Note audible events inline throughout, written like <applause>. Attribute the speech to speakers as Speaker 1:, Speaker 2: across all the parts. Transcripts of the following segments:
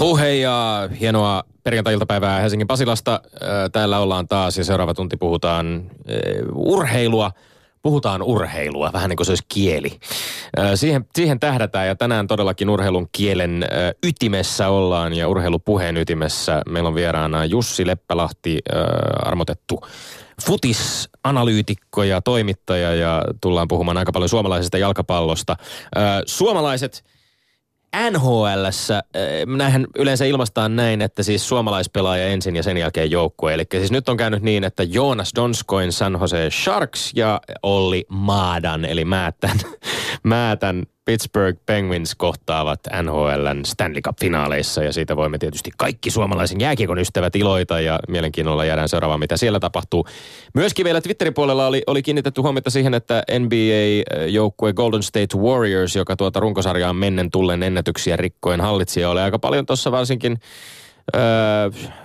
Speaker 1: Huhei ja hienoa perjantai-iltapäivää Helsingin Pasilasta. Täällä ollaan taas ja seuraava tunti puhutaan urheilua. Puhutaan urheilua, vähän niin kuin se olisi kieli. Siihen, siihen tähdätään ja tänään todellakin urheilun kielen ytimessä ollaan ja urheilupuheen ytimessä. Meillä on vieraana Jussi Leppälahti, armotettu futisanalyytikko ja toimittaja ja tullaan puhumaan aika paljon suomalaisesta jalkapallosta. Suomalaiset – NHLssä, näinhän yleensä ilmastaan näin, että siis suomalaispelaaja ensin ja sen jälkeen joukkue. Eli siis nyt on käynyt niin, että Jonas Donskoin San Jose Sharks ja Olli Maadan, eli Määtän, <laughs> Määtän Pittsburgh Penguins kohtaavat NHLn Stanley Cup-finaaleissa ja siitä voimme tietysti kaikki suomalaisen jääkiekon ystävät iloita ja mielenkiinnolla jäädään seuraavaan, mitä siellä tapahtuu. Myöskin vielä Twitterin puolella oli, oli kiinnitetty huomiota siihen, että NBA-joukkue Golden State Warriors, joka tuota runkosarjaan mennen tullen ennätyksiä rikkoen hallitsija, oli aika paljon tuossa varsinkin öö,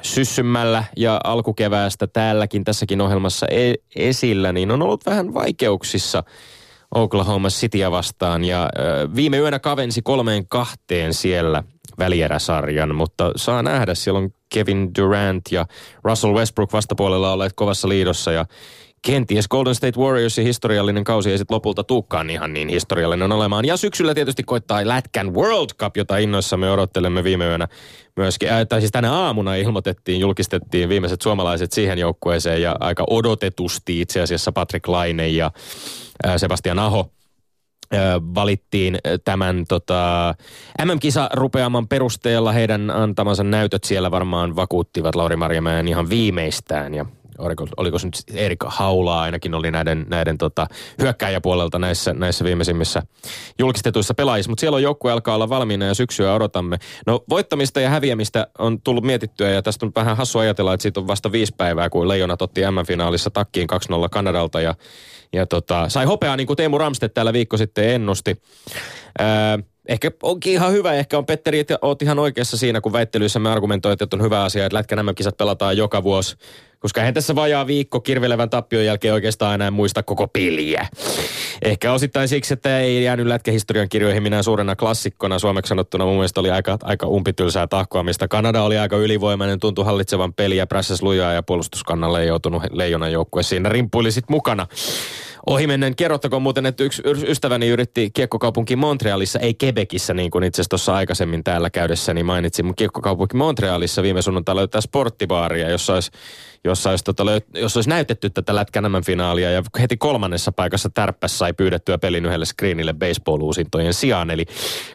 Speaker 1: syssymällä ja alkukeväästä täälläkin tässäkin ohjelmassa e- esillä, niin on ollut vähän vaikeuksissa – Oklahoma Cityä vastaan ja viime yönä kavensi kolmeen kahteen siellä välieräsarjan, mutta saa nähdä, siellä on Kevin Durant ja Russell Westbrook vastapuolella olleet kovassa liidossa ja kenties Golden State Warriorsin historiallinen kausi ei sitten lopulta tuukkaan ihan niin historiallinen olemaan. Ja syksyllä tietysti koittaa Lätkän World Cup, jota innoissamme odottelemme viime yönä myöskin. Äh, tai siis tänä aamuna ilmoitettiin, julkistettiin viimeiset suomalaiset siihen joukkueeseen ja aika odotetusti itse asiassa Patrick Laine ja Sebastian Aho äh, valittiin tämän tota, MM-kisa rupeaman perusteella. Heidän antamansa näytöt siellä varmaan vakuuttivat Lauri Marjamäen ihan viimeistään. Ja oliko, oliko se nyt Erik Haulaa ainakin oli näiden, näiden tota, hyökkäjäpuolelta näissä, näissä viimeisimmissä julkistetuissa pelaajissa. Mutta siellä on joukkue alkaa olla valmiina ja syksyä odotamme. No voittamista ja häviämistä on tullut mietittyä ja tästä on vähän hassu ajatella, että siitä on vasta viisi päivää, kun Leijonat otti M-finaalissa takkiin 2-0 Kanadalta ja, ja tota, sai hopeaa niin kuin Teemu Ramstedt täällä viikko sitten ennusti. Ää, ehkä onkin ihan hyvä, ehkä on Petteri, että oot ihan oikeassa siinä, kun väittelyissä me argumentoit, että on hyvä asia, että Lätkän MM-kisat pelataan joka vuosi koska eihän tässä vajaa viikko kirvelevän tappion jälkeen oikeastaan enää muista koko piliä. Ehkä osittain siksi, että ei jäänyt lätkähistorian kirjoihin minä suurena klassikkona. Suomeksi sanottuna mun mielestä oli aika, aika umpitylsää tahkoamista. Kanada oli aika ylivoimainen, tuntui hallitsevan peliä, prässäs lujaa ja puolustuskannalle ei joutunut leijonan joukkue siinä rimpuili sit mukana. Ohimennen kerrottakoon muuten, että yksi ystäväni yritti kiekkokaupunki Montrealissa, ei Quebecissä niin kuin itse asiassa tuossa aikaisemmin täällä käydessäni mainitsin, mutta kiekkokaupunki Montrealissa viime sunnuntaina löytää sporttibaaria, jossa olisi jossa olisi, tota, jossa olisi näytetty tätä lätkän finaalia ja heti kolmannessa paikassa tärppässä sai pyydettyä pelin yhdelle screenille baseball-uusintojen sijaan. Eli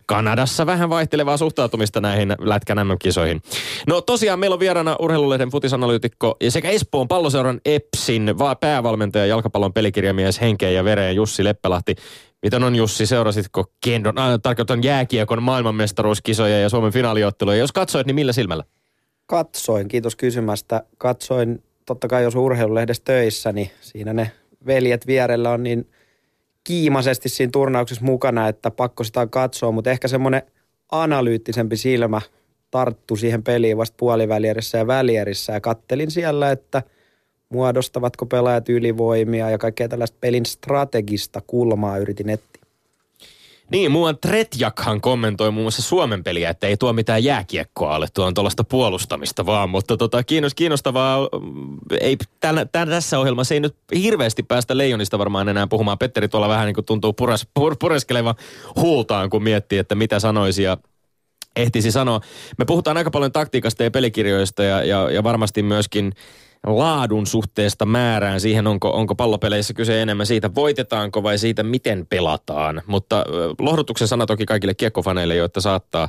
Speaker 1: Kanadassa vähän vaihtelevaa suhtautumista näihin lätkän kisoihin No tosiaan meillä on vieraana urheilulehden futisanalyytikko ja sekä Espoon palloseuran EPSin päävalmentaja jalkapallon pelikirjamies Henkeä ja Vereen Jussi Leppälahti. Miten on Jussi, seurasitko Kendon, äh, tarkoitan jääkiekon maailmanmestaruuskisoja ja Suomen finaaliotteluja? Jos katsoit, niin millä silmällä?
Speaker 2: Katsoin, kiitos kysymästä. Katsoin, totta kai jos urheilulehdessä töissä, niin siinä ne veljet vierellä on niin kiimaisesti siinä turnauksessa mukana, että pakko sitä katsoa, mutta ehkä semmoinen analyyttisempi silmä tarttu siihen peliin vasta puolivälierissä ja välierissä ja kattelin siellä, että muodostavatko pelaajat ylivoimia ja kaikkea tällaista pelin strategista kulmaa yritin etsiä.
Speaker 1: Niin, muuan Tretjakhan kommentoi muun muassa Suomen peliä, että ei tuo mitään jääkiekkoa ole, tuo on tuollaista puolustamista vaan, mutta tota, kiinnostavaa, ei, tämän, tämän, tässä ohjelmassa ei nyt hirveästi päästä Leijonista varmaan enää puhumaan. Petteri tuolla vähän niin kuin tuntuu pures, pur, pureskelevan huultaan, kun miettii, että mitä sanoisi ja ehtisi sanoa. Me puhutaan aika paljon taktiikasta ja pelikirjoista ja, ja, ja varmasti myöskin – laadun suhteesta määrään, siihen onko, onko pallopeleissä kyse enemmän siitä, voitetaanko vai siitä, miten pelataan. Mutta lohdutuksen sana toki kaikille kiekkofaneille, joita saattaa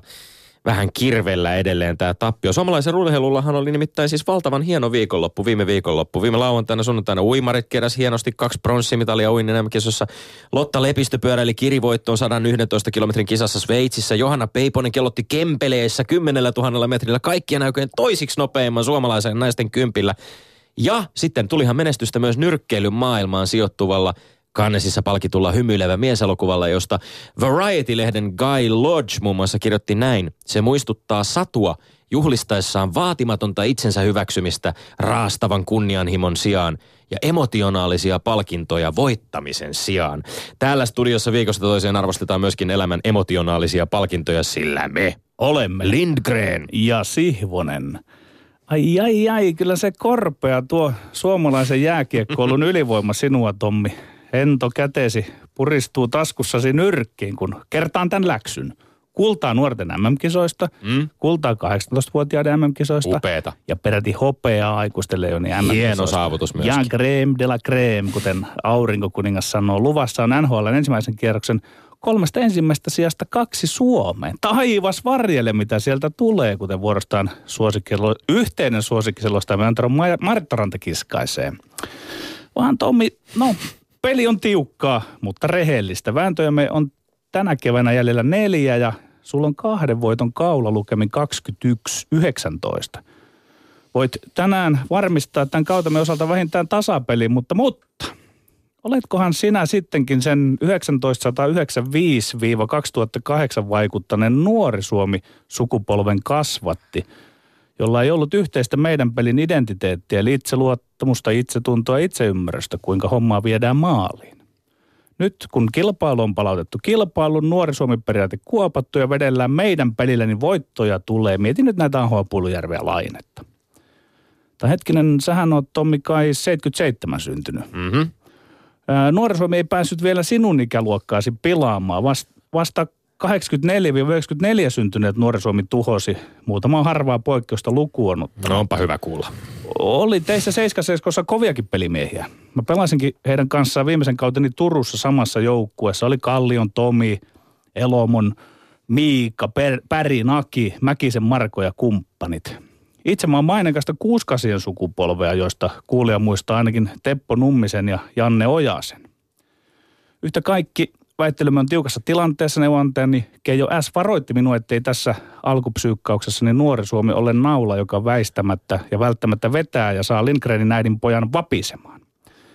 Speaker 1: vähän kirvellä edelleen tämä tappio. Suomalaisen urheilullahan oli nimittäin siis valtavan hieno viikonloppu, viime viikonloppu. Viime lauantaina sunnuntaina uimarit keräs hienosti kaksi pronssimitalia uinnin Lotta Lepistö pyöräili kirivoittoon 111 kilometrin kisassa Sveitsissä. Johanna Peiponen kellotti Kempeleissä 10 000 metrillä kaikkien aikojen toisiksi nopeimman suomalaisen naisten kympillä. Ja sitten tulihan menestystä myös nyrkkeilyn maailmaan sijoittuvalla Kannesissa palkitulla hymyilevä mieselokuvalla, josta Variety-lehden Guy Lodge muun muassa kirjoitti näin. Se muistuttaa satua juhlistaessaan vaatimatonta itsensä hyväksymistä raastavan kunnianhimon sijaan ja emotionaalisia palkintoja voittamisen sijaan. Täällä studiossa viikosta toiseen arvostetaan myöskin elämän emotionaalisia palkintoja, sillä me
Speaker 3: olemme
Speaker 1: Lindgren.
Speaker 3: ja Sihvonen. Ai, ai, ai, kyllä se korpea tuo suomalaisen jääkiekkoilun ylivoima sinua, Tommi. Hento kätesi puristuu taskussasi nyrkkiin, kun kertaan tämän läksyn. Kultaa nuorten MM-kisoista,
Speaker 1: Mm?
Speaker 3: kultaa 18-vuotiaiden MM-kisoista
Speaker 1: Upeeta.
Speaker 3: ja peräti hopeaa aikuisten leijonien MM-kisoista.
Speaker 1: Hieno saavutus myöskin.
Speaker 3: Ja crème de la crème, kuten aurinkokuningas sanoo. Luvassa on NHL ensimmäisen kierroksen kolmesta ensimmäistä sijasta kaksi Suomeen. Taivas varjelle, mitä sieltä tulee, kuten vuorostaan suosikkelo, yhteinen suosikkiselostaja Antero Ma- Martta Ranta kiskaisee. Vaan Tommi, no peli on tiukkaa, mutta rehellistä. Vääntöjämme on tänä keväänä jäljellä neljä ja sulla on kahden voiton kaula lukemin 21-19 voit tänään varmistaa tämän kautemme osalta vähintään tasapeli, mutta, mutta oletkohan sinä sittenkin sen 1995-2008 vaikuttaneen nuori Suomi sukupolven kasvatti, jolla ei ollut yhteistä meidän pelin identiteettiä, eli itseluottamusta, itsetuntoa, itseymmärrystä, kuinka hommaa viedään maaliin. Nyt kun kilpailu on palautettu kilpailun, nuori Suomi periaate kuopattu ja vedellään meidän pelillä, niin voittoja tulee. Mietin nyt näitä Ahoa Pulujärveä lainetta. Tai hetkinen, sähän on Tommi kai 77 syntynyt.
Speaker 1: Mm-hmm.
Speaker 3: Nuori Suomi ei päässyt vielä sinun ikäluokkaasi pilaamaan. Vast, vasta 84-94 syntyneet Nuori Suomi tuhosi muutama harvaa poikkeusta lukuun.
Speaker 1: No onpa hyvä kuulla.
Speaker 3: Oli teissä Seiskaseiskossa koviakin pelimiehiä. Mä pelasinkin heidän kanssaan viimeisen kauteni Turussa samassa joukkueessa. Oli Kallion Tomi, Elomon, Miikka, per, Päri, Naki, Mäkisen Marko ja kumppanit. Itse mä oon mainekasta kuuskasien sukupolvea, joista kuulija muistaa ainakin Teppo Nummisen ja Janne Ojasen. Yhtä kaikki väittelymme on tiukassa tilanteessa neuvontajani Keijo S. varoitti minua, ettei tässä alkupsyykkauksessani nuori Suomi ole naula, joka väistämättä ja välttämättä vetää ja saa Lindgrenin äidin pojan vapisemaan.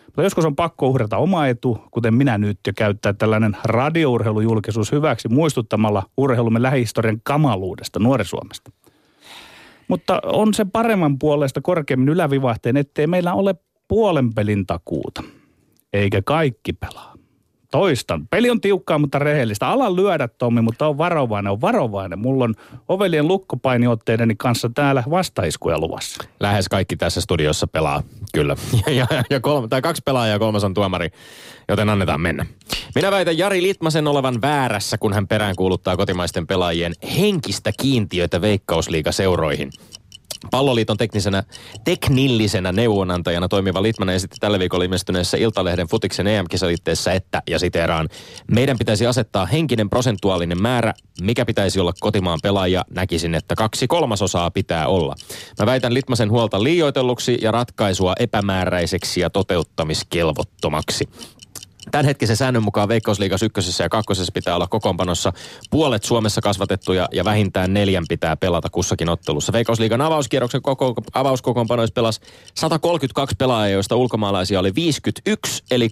Speaker 3: Mutta joskus on pakko uhrata oma etu, kuten minä nyt, ja käyttää tällainen radiourheilujulkisuus hyväksi muistuttamalla urheilumme lähihistorian kamaluudesta nuori Suomesta. Mutta on se paremman puolesta korkeammin ylävivahteen, ettei meillä ole puolen pelin takuuta. Eikä kaikki pelaa. Toistan. Peli on tiukkaa, mutta rehellistä. Ala lyödä, Tommi, mutta on varovainen, on varovainen. Mulla on ovelien lukkopainiotteideni kanssa täällä vastaiskuja luvassa.
Speaker 1: Lähes kaikki tässä studiossa pelaa, kyllä. <laughs> Ja, ja, ja kolme, tai kaksi pelaajaa ja kolmas on tuomari, joten annetaan mennä. Minä väitän Jari Litmasen olevan väärässä, kun hän peräänkuuluttaa kotimaisten pelaajien henkistä kiintiötä veikkausliigaseuroihin. Palloliiton teknisenä, teknillisenä neuvonantajana toimiva Litmanen esitti tällä viikolla ilmestyneessä Iltalehden futiksen EM-kisaliitteessä, että, ja siteeraan, meidän pitäisi asettaa henkinen prosentuaalinen määrä, mikä pitäisi olla kotimaan pelaaja, näkisin, että kaksi kolmasosaa pitää olla. Mä väitän Litmasen huolta liioitelluksi ja ratkaisua epämääräiseksi ja toteuttamiskelvottomaksi. Tämänhetkisen säännön mukaan Veikkausliigas ykkösessä ja kakkosessa pitää olla kokoonpanossa puolet Suomessa kasvatettuja ja vähintään neljän pitää pelata kussakin ottelussa. Veikkausliigan avauskierroksen koko, avauskokoonpanoissa pelasi 132 pelaajaa, joista ulkomaalaisia oli 51, eli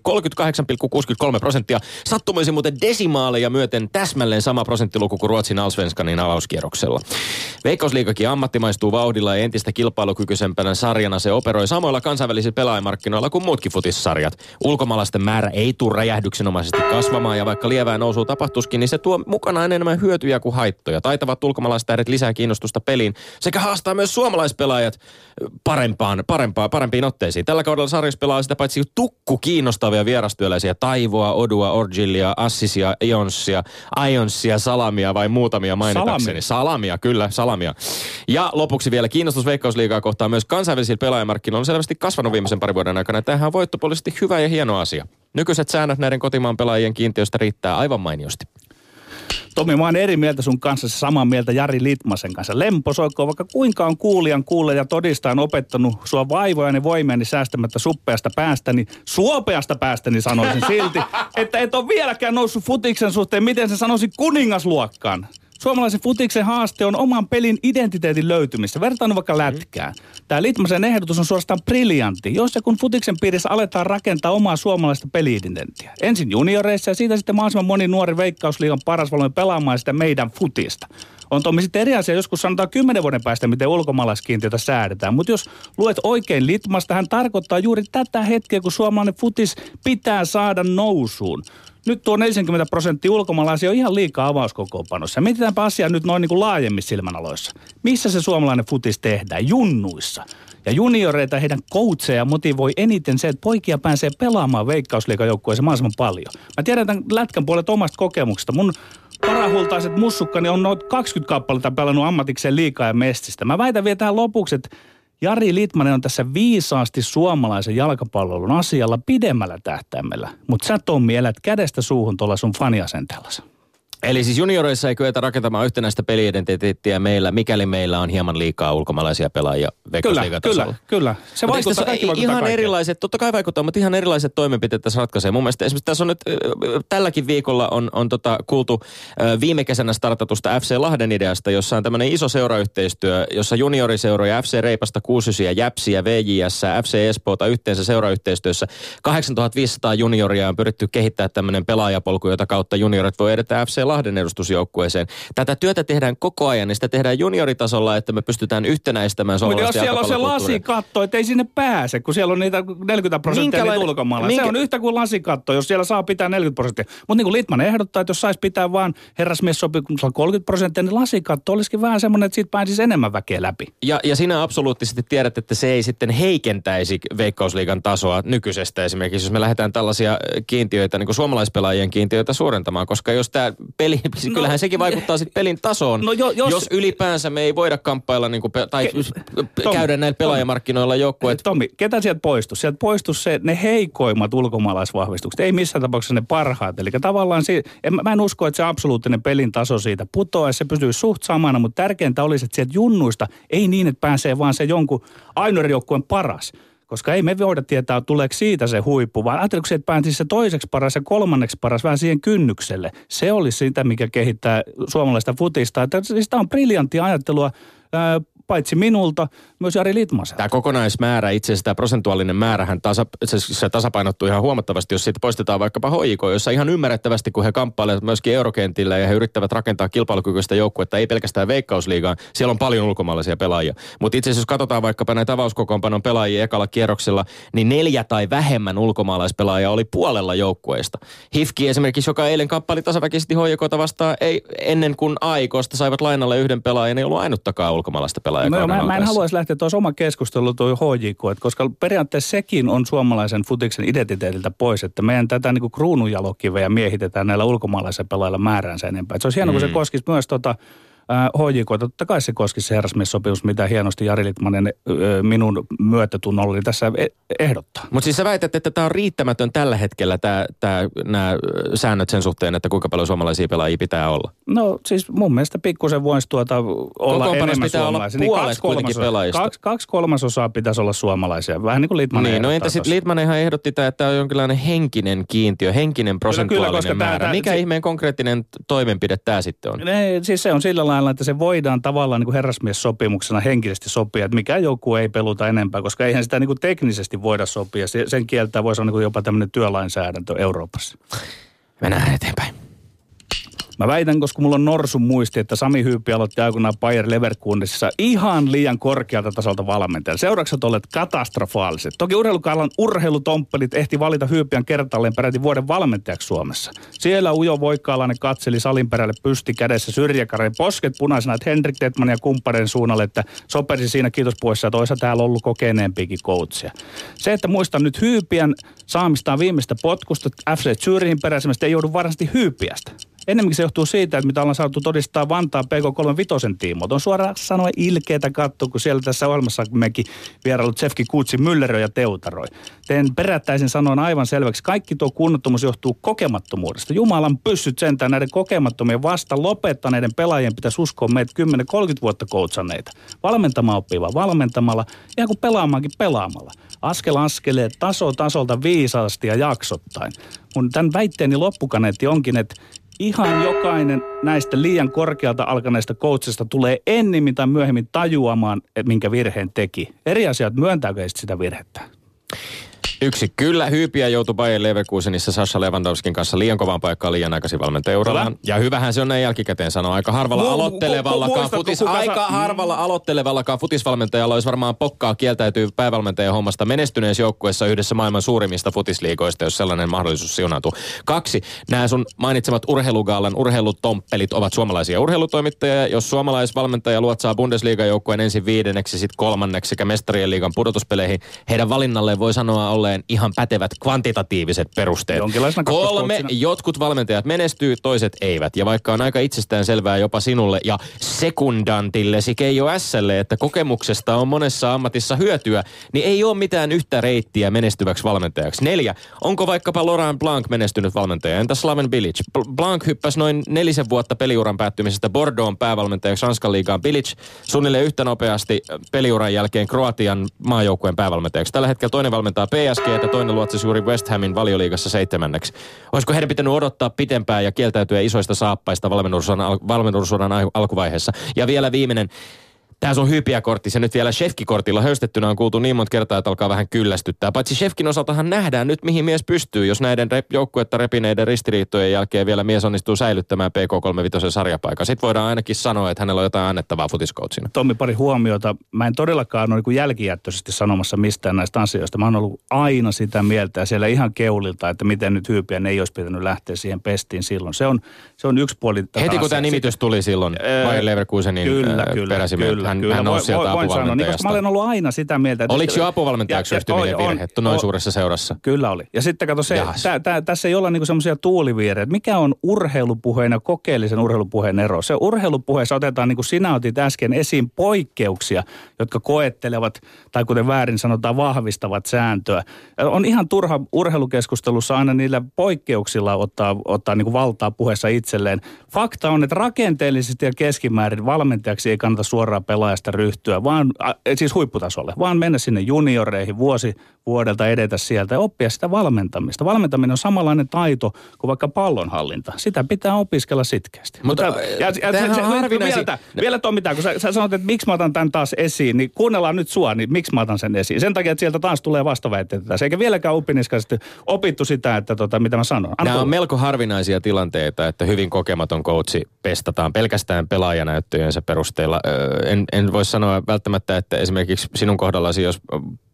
Speaker 1: 38,63 prosenttia. Sattumoisin muuten desimaaleja myöten täsmälleen sama prosenttiluku kuin Ruotsin Allsvenskanin avauskierroksella. Veikkausliigakin ammattimaistuu vauhdilla ja entistä kilpailukykyisempänä sarjana se operoi samoilla kansainvälisillä pelaajamarkkinoilla kuin muutkin futissarjat. Ulkomaalaisten määrä ei tule räjähdyksenomaisesti kasvamaan ja vaikka lievää nousua tapahtuskin, niin se tuo mukanaan enemmän hyötyjä kuin haittoja. Taitavat ulkomaalaistähdet lisää kiinnostusta peliin sekä haastaa myös suomalaispelaajat parempaan, parempaan, parempiin otteisiin. Tällä kaudella sarjassa pelaa sitä paitsi tukku kiinnostavia vierastyöläisiä Taivoa, Odua, Orgilia, Assisia, Ionsia, Ionsia, Salamia vai muutamia mainitakseni.
Speaker 3: Salami.
Speaker 1: Salamia, kyllä, salamia. Ja lopuksi vielä kiinnostus Veikkausliigaa kohtaan myös kansainvälisillä pelaajamarkkinoilla on selvästi kasvanut viimeisen parin vuoden aikana. Tämähän on voittopuolisesti hyvä ja hieno asia. Nykyiset säännöt näiden kotimaan pelaajien kiintiöstä riittää aivan mainiosti.
Speaker 3: Tomi, mä oon eri mieltä sun kanssa, samaa mieltä Jari Litmasen kanssa. Lempo soikoo, vaikka kuinka on kuulijan kuulle ja todistajan opettanut sua vaivojani voimiani säästämättä suppeasta päästäni, suopeasta päästäni sanoisin silti, että et ole vieläkään noussut futiksen suhteen, miten se sanoisi kuningasluokkaan. Suomalaisen futiksen haaste on oman pelin identiteetin löytymistä. Vertaan vaikka lätkään. Tämä Litmasen ehdotus on suorastaan briljantti, jos ja kun futiksen piirissä aletaan rakentaa omaa suomalaista peli-identiteettiä. Ensin junioreissa ja siitä sitten mahdollisimman moni nuori veikkausliigan paras valmiin pelaamaan sitä meidän futista. On Tommi sitten eri asia, joskus sanotaan kymmenen vuoden päästä, miten ulkomaalaiskiintiötä säädetään. Mutta jos luet oikein Litmasta, hän tarkoittaa juuri tätä hetkeä, kun suomalainen futis pitää saada nousuun. Nyt tuo 40 prosenttia ulkomaalaisia on ihan liikaa avauskokoonpanossa. Mietitäänpä asiaa nyt noin niin kuin laajemmissa silmänaloissa. Missä se suomalainen futis tehdään? Junnuissa. Ja junioreita heidän coacheja motivoi eniten se, että poikia pääsee pelaamaan veikkausliikajoukkueeseen mahdollisimman paljon. Mä tiedän tämän lätkän puolet omasta kokemuksesta. Mun parahultaiset mussukkani on noin 20 kappaletta pelannut ammatikseen liikaa ja mestistä. Mä väitän vielä tähän lopuksi, että Jari Litmanen on tässä viisaasti suomalaisen jalkapallon asialla pidemmällä tähtäimellä. Mutta sä Tommi elät kädestä suuhun tuolla sun faniasenteellasi.
Speaker 1: Eli siis junioreissa ei kyetä rakentamaan yhtenäistä peliidentiteettiä meillä, mikäli meillä on hieman liikaa ulkomaalaisia pelaajia
Speaker 3: Kyllä, kyllä, kyllä. Se
Speaker 1: Mutta
Speaker 3: vaikuttaa, kaikki vaikuttaa
Speaker 1: ihan
Speaker 3: kaikkeen.
Speaker 1: erilaiset, totta kai vaikuttaa, mutta ihan erilaiset toimenpiteet tässä ratkaisee. Mun mielestä esimerkiksi tässä on nyt, tälläkin viikolla on, on tota, kuultu viime kesänä startatusta FC Lahden ideasta, jossa on tämmöinen iso seurayhteistyö, jossa junioriseuroja FC Reipasta, Kuusysiä, Jäpsiä, VJS, FC Espoota yhteensä seurayhteistyössä 8500 junioria on pyritty kehittää tämmöinen pelaajapolku, jota kautta juniorit voi edetä FC Lahden edustusjoukkueeseen. Tätä työtä tehdään koko ajan, niin sitä tehdään junioritasolla, että me pystytään yhtenäistämään
Speaker 3: Mutta jos
Speaker 1: suomalaista
Speaker 3: siellä on se lasikatto, että ei sinne pääse, kun siellä on niitä 40 prosenttia
Speaker 1: Minkälainen-
Speaker 3: niitä ulkomailla.
Speaker 1: minkä-
Speaker 3: Se on yhtä kuin lasikatto, jos siellä saa pitää 40 prosenttia. Mutta niin kuin Litman ehdottaa, että jos saisi pitää vaan herrasmiessopimuksella 30 prosenttia, niin lasikatto olisikin vähän semmoinen, että siitä pääsisi enemmän väkeä läpi.
Speaker 1: Ja, ja sinä absoluuttisesti tiedät, että se ei sitten heikentäisi Veikkausliigan tasoa nykyisestä esimerkiksi, jos me lähdetään tällaisia kiintiöitä, niin kuin suomalaispelaajien kiintiöitä suurentamaan, koska jos tämä peli, <laughs> no, kyllähän sekin vaikuttaa sitten pelin tasoon,
Speaker 3: No jo- jos-
Speaker 1: jos ylipäänsä me ei voida kamppailla niin kuin, pe- tai
Speaker 3: Ke-
Speaker 1: käydä
Speaker 3: Tommi,
Speaker 1: näillä pelaajamarkkinoilla joukkueet.
Speaker 3: Tommi, ketä sieltä poistuu? Sieltä poistuu se, ne heikoimmat ulkomaalaisvahvistukset, ei missään tapauksessa ne parhaat. Eli tavallaan si- en, mä en usko, että se absoluuttinen pelin taso siitä putoaa, se pysyy suht samana, mutta tärkeintä olisi, että sieltä junnuista ei niin, että pääsee vaan se jonkun ainoan joukkueen paras. Koska ei me voida tietää, tuleeko siitä se huippu, vaan ajatteliko se, että pääsisi se toiseksi paras ja kolmanneksi paras vähän siihen kynnykselle. Se olisi sitä, mikä kehittää suomalaista futista. Että siis tämä on briljanttia ajattelua, paitsi minulta, myös Jari Litmaselta.
Speaker 1: Tämä kokonaismäärä, itse asiassa tämä prosentuaalinen määrähän tasa, tasapainottuu ihan huomattavasti, jos siitä poistetaan vaikkapa HJK, jossa ihan ymmärrettävästi, kun he kamppailevat myöskin eurokentillä ja he yrittävät rakentaa kilpailukykyistä joukkuetta, ei pelkästään veikkausliigaan, siellä on paljon ulkomaalaisia pelaajia. Mutta itse asiassa jos katsotaan vaikkapa näitä avauskokoonpanon pelaajia ekalla kierroksella, niin neljä tai vähemmän ulkomaalaispelaajia oli puolella joukkueesta. Hifki esimerkiksi, joka eilen kamppaili tasaväkisesti HJKta vastaan, ei ennen kuin Aikosta saivat lainalle yhden pelaajan, ei ollut ainuttakaan ulkomaalaista pelaajaa.
Speaker 3: No joo, mä, mä en haluaisi lähteä tuossa oma keskustelu tuo HJK, että koska periaatteessa sekin on suomalaisen futiksen identiteetiltä pois, että meidän tätä niin kuin kruununjalokiveä miehitetään näillä ulkomaalaisilla pelaajilla määränsä enempää. Et se olisi hienoa, kun se koskisi myös tota, HJK, totta kai se koskisi se herrasmiessopimus, mitä hienosti Jari Litmanen ö, minun myötätunnollani tässä e- ehdottaa.
Speaker 1: Mutta siis sä väität, että tämä on riittämätön tällä hetkellä nämä säännöt sen suhteen, että kuinka paljon suomalaisia pelaajia pitää olla.
Speaker 3: No siis mun mielestä pikkusen voisi tuota olla
Speaker 1: Kokoonpanossa
Speaker 3: enemmän
Speaker 1: pitää olla
Speaker 3: suomalaisia.
Speaker 1: puolet
Speaker 3: kaksi
Speaker 1: kuitenkin
Speaker 3: kolmasosaa-. Kaksi, kaksi kolmasosaa pitäisi olla suomalaisia, vähän niin kuin Litmanen
Speaker 1: Niin, no entä sitten. Litmanenhan ehdotti, että tämä on jonkinlainen henkinen kiintiö, henkinen prosentuaalinen
Speaker 3: koska tää-
Speaker 1: määrä.
Speaker 3: tää-
Speaker 1: Mikä
Speaker 3: se-
Speaker 1: ihmeen konkreettinen toimenpide tämä sitten on?
Speaker 3: Ne, siis se on sillä lailla, että se voidaan tavallaan niin kuin herrasmies-sopimuksena henkisesti sopia, että mikä joku ei peluta enempää, koska eihän sitä niin kuin teknisesti voida sopia. Se- Sen kieltää voisi olla niin kuin jopa tämmöinen työlainsäädäntö Euroopassa.
Speaker 1: Mennään eteenpäin.
Speaker 3: Mä väitän, koska mulla on norsun muisti, että Sami Hyyppi aloitti aikoinaan Bayer Leverkusenissa ihan liian korkealta tasolta valmentajan. Seuraukset olleet katastrofaaliset. Toki urheilukalan urheilutomppelit ehti valita Hyypiän kertalleen peräti vuoden valmentajaksi Suomessa. Siellä ujo voikkaalainen katseli salin perälle pysti kädessä syrjäkareen posket punaisena, että Henrik Tetman ja kumppaneiden suunnalle, että sopersi siinä kiitospuheessa, että olisi täällä ollut kokeneempikin coachia. Se, että muistan nyt Hyypiän saamistaan viimeistä potkusta FC Zürihin peräisemästä ei joudu varmasti Hyypiästä. Enemmänkin se johtuu siitä, että mitä ollaan saatu todistaa Vantaa PK35 tiimoilta. On suoraan sanoen ilkeätä katsoa, kun siellä tässä ohjelmassa mekin vierailut Tsefki Kutsi mylleröi ja teutaroi. Teen perättäisin sanoen aivan selväksi, kaikki tuo kunnottomuus johtuu kokemattomuudesta. Jumalan pyssyt sentään näiden kokemattomien vasta lopettaneiden pelaajien pitäisi uskoa meitä 10-30 vuotta koutsanneita. Valmentamaan oppii vaan valmentamalla, ihan kuin pelaamaankin pelaamalla. Askel askeleen, taso tasolta viisaasti ja jaksottain. Mun tämän väitteeni loppukaneetti onkin, että ihan jokainen näistä liian korkealta alkaneista coachista tulee ennemmin tai myöhemmin tajuamaan, että minkä virheen teki. Eri asiat myöntääkö sitä virhettä?
Speaker 1: Yksi. Kyllä, Hyypiä joutui Bayern Leverkusenissa Sasha Lewandowskin kanssa liian kovaan paikkaan liian aikaisin valmentajaurallaan. Ja hyvähän se on näin jälkikäteen sanoa. Aika harvalla
Speaker 3: Mu-
Speaker 1: aloittelevallakaan futis,
Speaker 3: kuka
Speaker 1: aika
Speaker 3: sa-
Speaker 1: harvalla aloittelevallakaan futisvalmentajalla olisi varmaan pokkaa kieltäytyy päävalmentajan hommasta menestyneessä joukkueessa yhdessä maailman suurimmista futisliigoista, jos sellainen mahdollisuus siunautuu. Kaksi. Nämä sun mainitsemat urheilugaalan urheilutomppelit ovat suomalaisia urheilutoimittajia. Jos suomalaisvalmentaja luotsaa Bundesliga-joukkueen ensin viidenneksi, sitten kolmanneksi sekä mestarien liigan pudotuspeleihin, heidän valinnalleen voi sanoa olleen ihan pätevät kvantitatiiviset perusteet. Kolme, jotkut valmentajat menestyy, toiset eivät. Ja vaikka on aika itsestään selvää jopa sinulle ja sekundantillesi Keijo Ässälle, että kokemuksesta on monessa ammatissa hyötyä, niin ei ole mitään yhtä reittiä menestyväksi valmentajaksi. Neljä, onko vaikkapa Laurent Blanc menestynyt valmentaja? Entä Slaven Bilic? Bl- Blanc hyppäsi noin nelisen vuotta peliuran päättymisestä Bordeaux päävalmentajaksi Ranskan liigaan. Bilic suunnilleen yhtä nopeasti peliuran jälkeen Kroatian maajoukkueen päävalmentajaksi. Tällä hetkellä toinen valmentaa PSG ja toinen luotsisi juuri West Hamin valioliigassa seitsemänneksi. Olisiko heidän pitänyt odottaa pitempään ja kieltäytyä isoista saappaista valmennusuran, al- valmennusuran al- alkuvaiheessa? Ja vielä viimeinen. Tämä sun hypiäkortti, se nyt vielä Shefki-kortilla höystettynä on kuultu niin monta kertaa, että alkaa vähän kyllästyttää. Paitsi Shefkin osaltahan nähdään nyt, mihin mies pystyy, jos näiden rep- joukkuetta repineiden ristiriitojen jälkeen vielä mies onnistuu säilyttämään PK35 sarjapaikan. Sitten voidaan ainakin sanoa, että hänellä on jotain annettavaa futiskoutsina.
Speaker 3: Tommi, pari huomiota. Mä en todellakaan ole niin jälkijättöisesti sanomassa mistään näistä asioista. Mä oon ollut aina sitä mieltä ja siellä ihan keulilta, että miten nyt hyypiä ei olisi pitänyt lähteä siihen pestiin silloin. Se on, se on yksi puoli.
Speaker 1: Heti kun tämä nimitys tuli silloin
Speaker 3: Öö,
Speaker 1: Bayer Leverkusenin
Speaker 3: kyllä, kyllä,
Speaker 1: peräsimeen,
Speaker 3: kyllä,
Speaker 1: hän,
Speaker 3: kyllä.
Speaker 1: hän
Speaker 3: Voin-
Speaker 1: sieltä
Speaker 3: voin sanoa, niin, koska mä olen ollut aina sitä mieltä. Että
Speaker 1: Oliko jo apuvalmentajaksi
Speaker 3: Ja- ja-
Speaker 1: ryhtyminen
Speaker 3: on- on-
Speaker 1: virhe noin
Speaker 3: on-
Speaker 1: suuressa seurassa?
Speaker 3: Kyllä oli. Ja sitten kato se, tää, tää, tässä ei olla niinku semmoisia tuuliviireitä. Mikä on urheilupuheen ja kokeellisen urheilupuheen ero? Se urheilupuheessa otetaan, niin kuin sinä otit äsken esiin, poikkeuksia, jotka koettelevat, tai kuten väärin sanotaan, vahvistavat sääntöä. On ihan turha urheilukeskustelussa aina niillä poikkeuksilla ottaa, ottaa niin kuin valtaa puheessa itselleen. Fakta on, että rakenteellisesti ja keskimäärin valmentajaksi ei kannata suoraan pelaajasta ryhtyä, vaan siis huipputasolle, vaan mennä sinne junioreihin vuosi vuodelta edetä sieltä ja oppia sitä valmentamista. Valmentaminen on samanlainen taito kuin vaikka pallonhallinta. Sitä pitää opiskella sitkeästi.
Speaker 1: Mutta,
Speaker 3: ja, ja,
Speaker 1: tämähän
Speaker 3: se,
Speaker 1: on
Speaker 3: se,
Speaker 1: harvinaisi-
Speaker 3: vielä, vielä Tommi, tää, kun sä, sä sanot, että miksi mä otan tämän taas esiin, niin kuunnellaan nyt sua, niin miksi mä otan sen esiin. Sen takia, että sieltä taas tulee vastaväitteitä tässä. Eikä vieläkään uppiniskaisesti opittu sitä, että tota, mitä mä sanon. Anna
Speaker 1: Nämä on
Speaker 3: tulla.
Speaker 1: melko harvinaisia tilanteita, että hyvin kokematon coachi pestataan pelkästään pelaajanäyttöjensä perusteella. Öö, En, en voi sanoa välttämättä, että esimerkiksi sinun kohdallasi, jos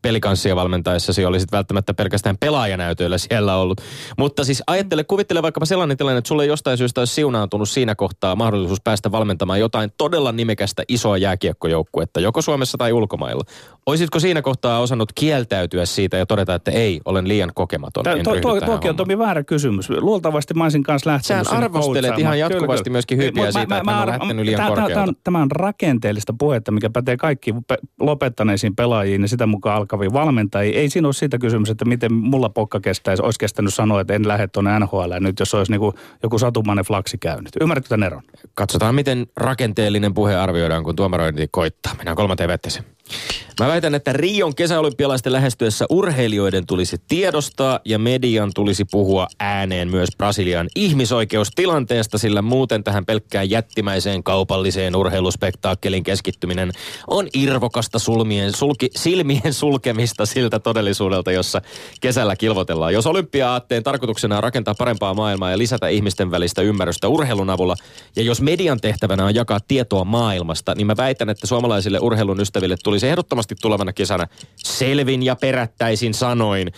Speaker 1: pelikanssia valmentaessasi olisit välttämättä pelkästään pelaajanäytöillä siellä ollut. Mutta siis ajattele, kuvittele vaikkapa sellainen tilanne, että sulle jostain syystä olisi siunaantunut siinä kohtaa mahdollisuus päästä valmentamaan jotain todella nimekästä isoa jääkiekkojoukkuetta, joko Suomessa tai ulkomailla. Oisitko siinä kohtaa osannut kieltäytyä siitä ja todeta, että ei, olen liian kokematon,
Speaker 3: Tää-
Speaker 1: ryhdy
Speaker 3: tuo,
Speaker 1: tähän
Speaker 3: tuokin on. Tomi väärä kysymys. Luultavasti mä olisin kanssa lähtenyt sinne
Speaker 1: arvostelet ihan jatkuvasti myöskin
Speaker 3: Mut
Speaker 1: siitä, että hän on lähtenyt liian korkealta.
Speaker 3: Tämä on rakenteellista puhetta, mikä pätee kaikkiin pe- lopettaneisiin pelaajiin ja sitä mukaan alkaviin valmentajiin. Ei siinä ole siitä kysymys, että miten mulla pokka kestäisi, olisi kestänyt sanoa, että en lähde tuonne NHL nyt, jos olisi niinku joku satumainen flaksi käynyt. Ymmärrätkö tämän eron?
Speaker 1: Katsotaan, miten rakenteellinen puhe arvioidaan, kun tuomarointi koittaa. Mennään kolmanteen vetteeseen. Mä väitän, että Rion kesäolympialaisten lähestyessä urheilijoiden tulisi tiedostaa ja median tulisi puhua ääneen myös Brasilian ihmisoikeustilanteesta, sillä muuten tähän pelkkään jättimäiseen kaupalliseen urheiluspektaakkelin keskittyminen on irvokasta sulmien, sulki, silmien sulkemista siltä todellisuudelta, jossa kesällä kilvotellaan. Jos olympia-aatteen tarkoituksena on rakentaa parempaa maailmaa ja lisätä ihmisten välistä ymmärrystä urheilun avulla, ja jos median tehtävänä on jakaa tietoa maailmasta, niin mä väitän, että suomalaisille urheilun ystäville tulisi ehdottomasti tulevana kesänä selvin ja perättäisin sanoin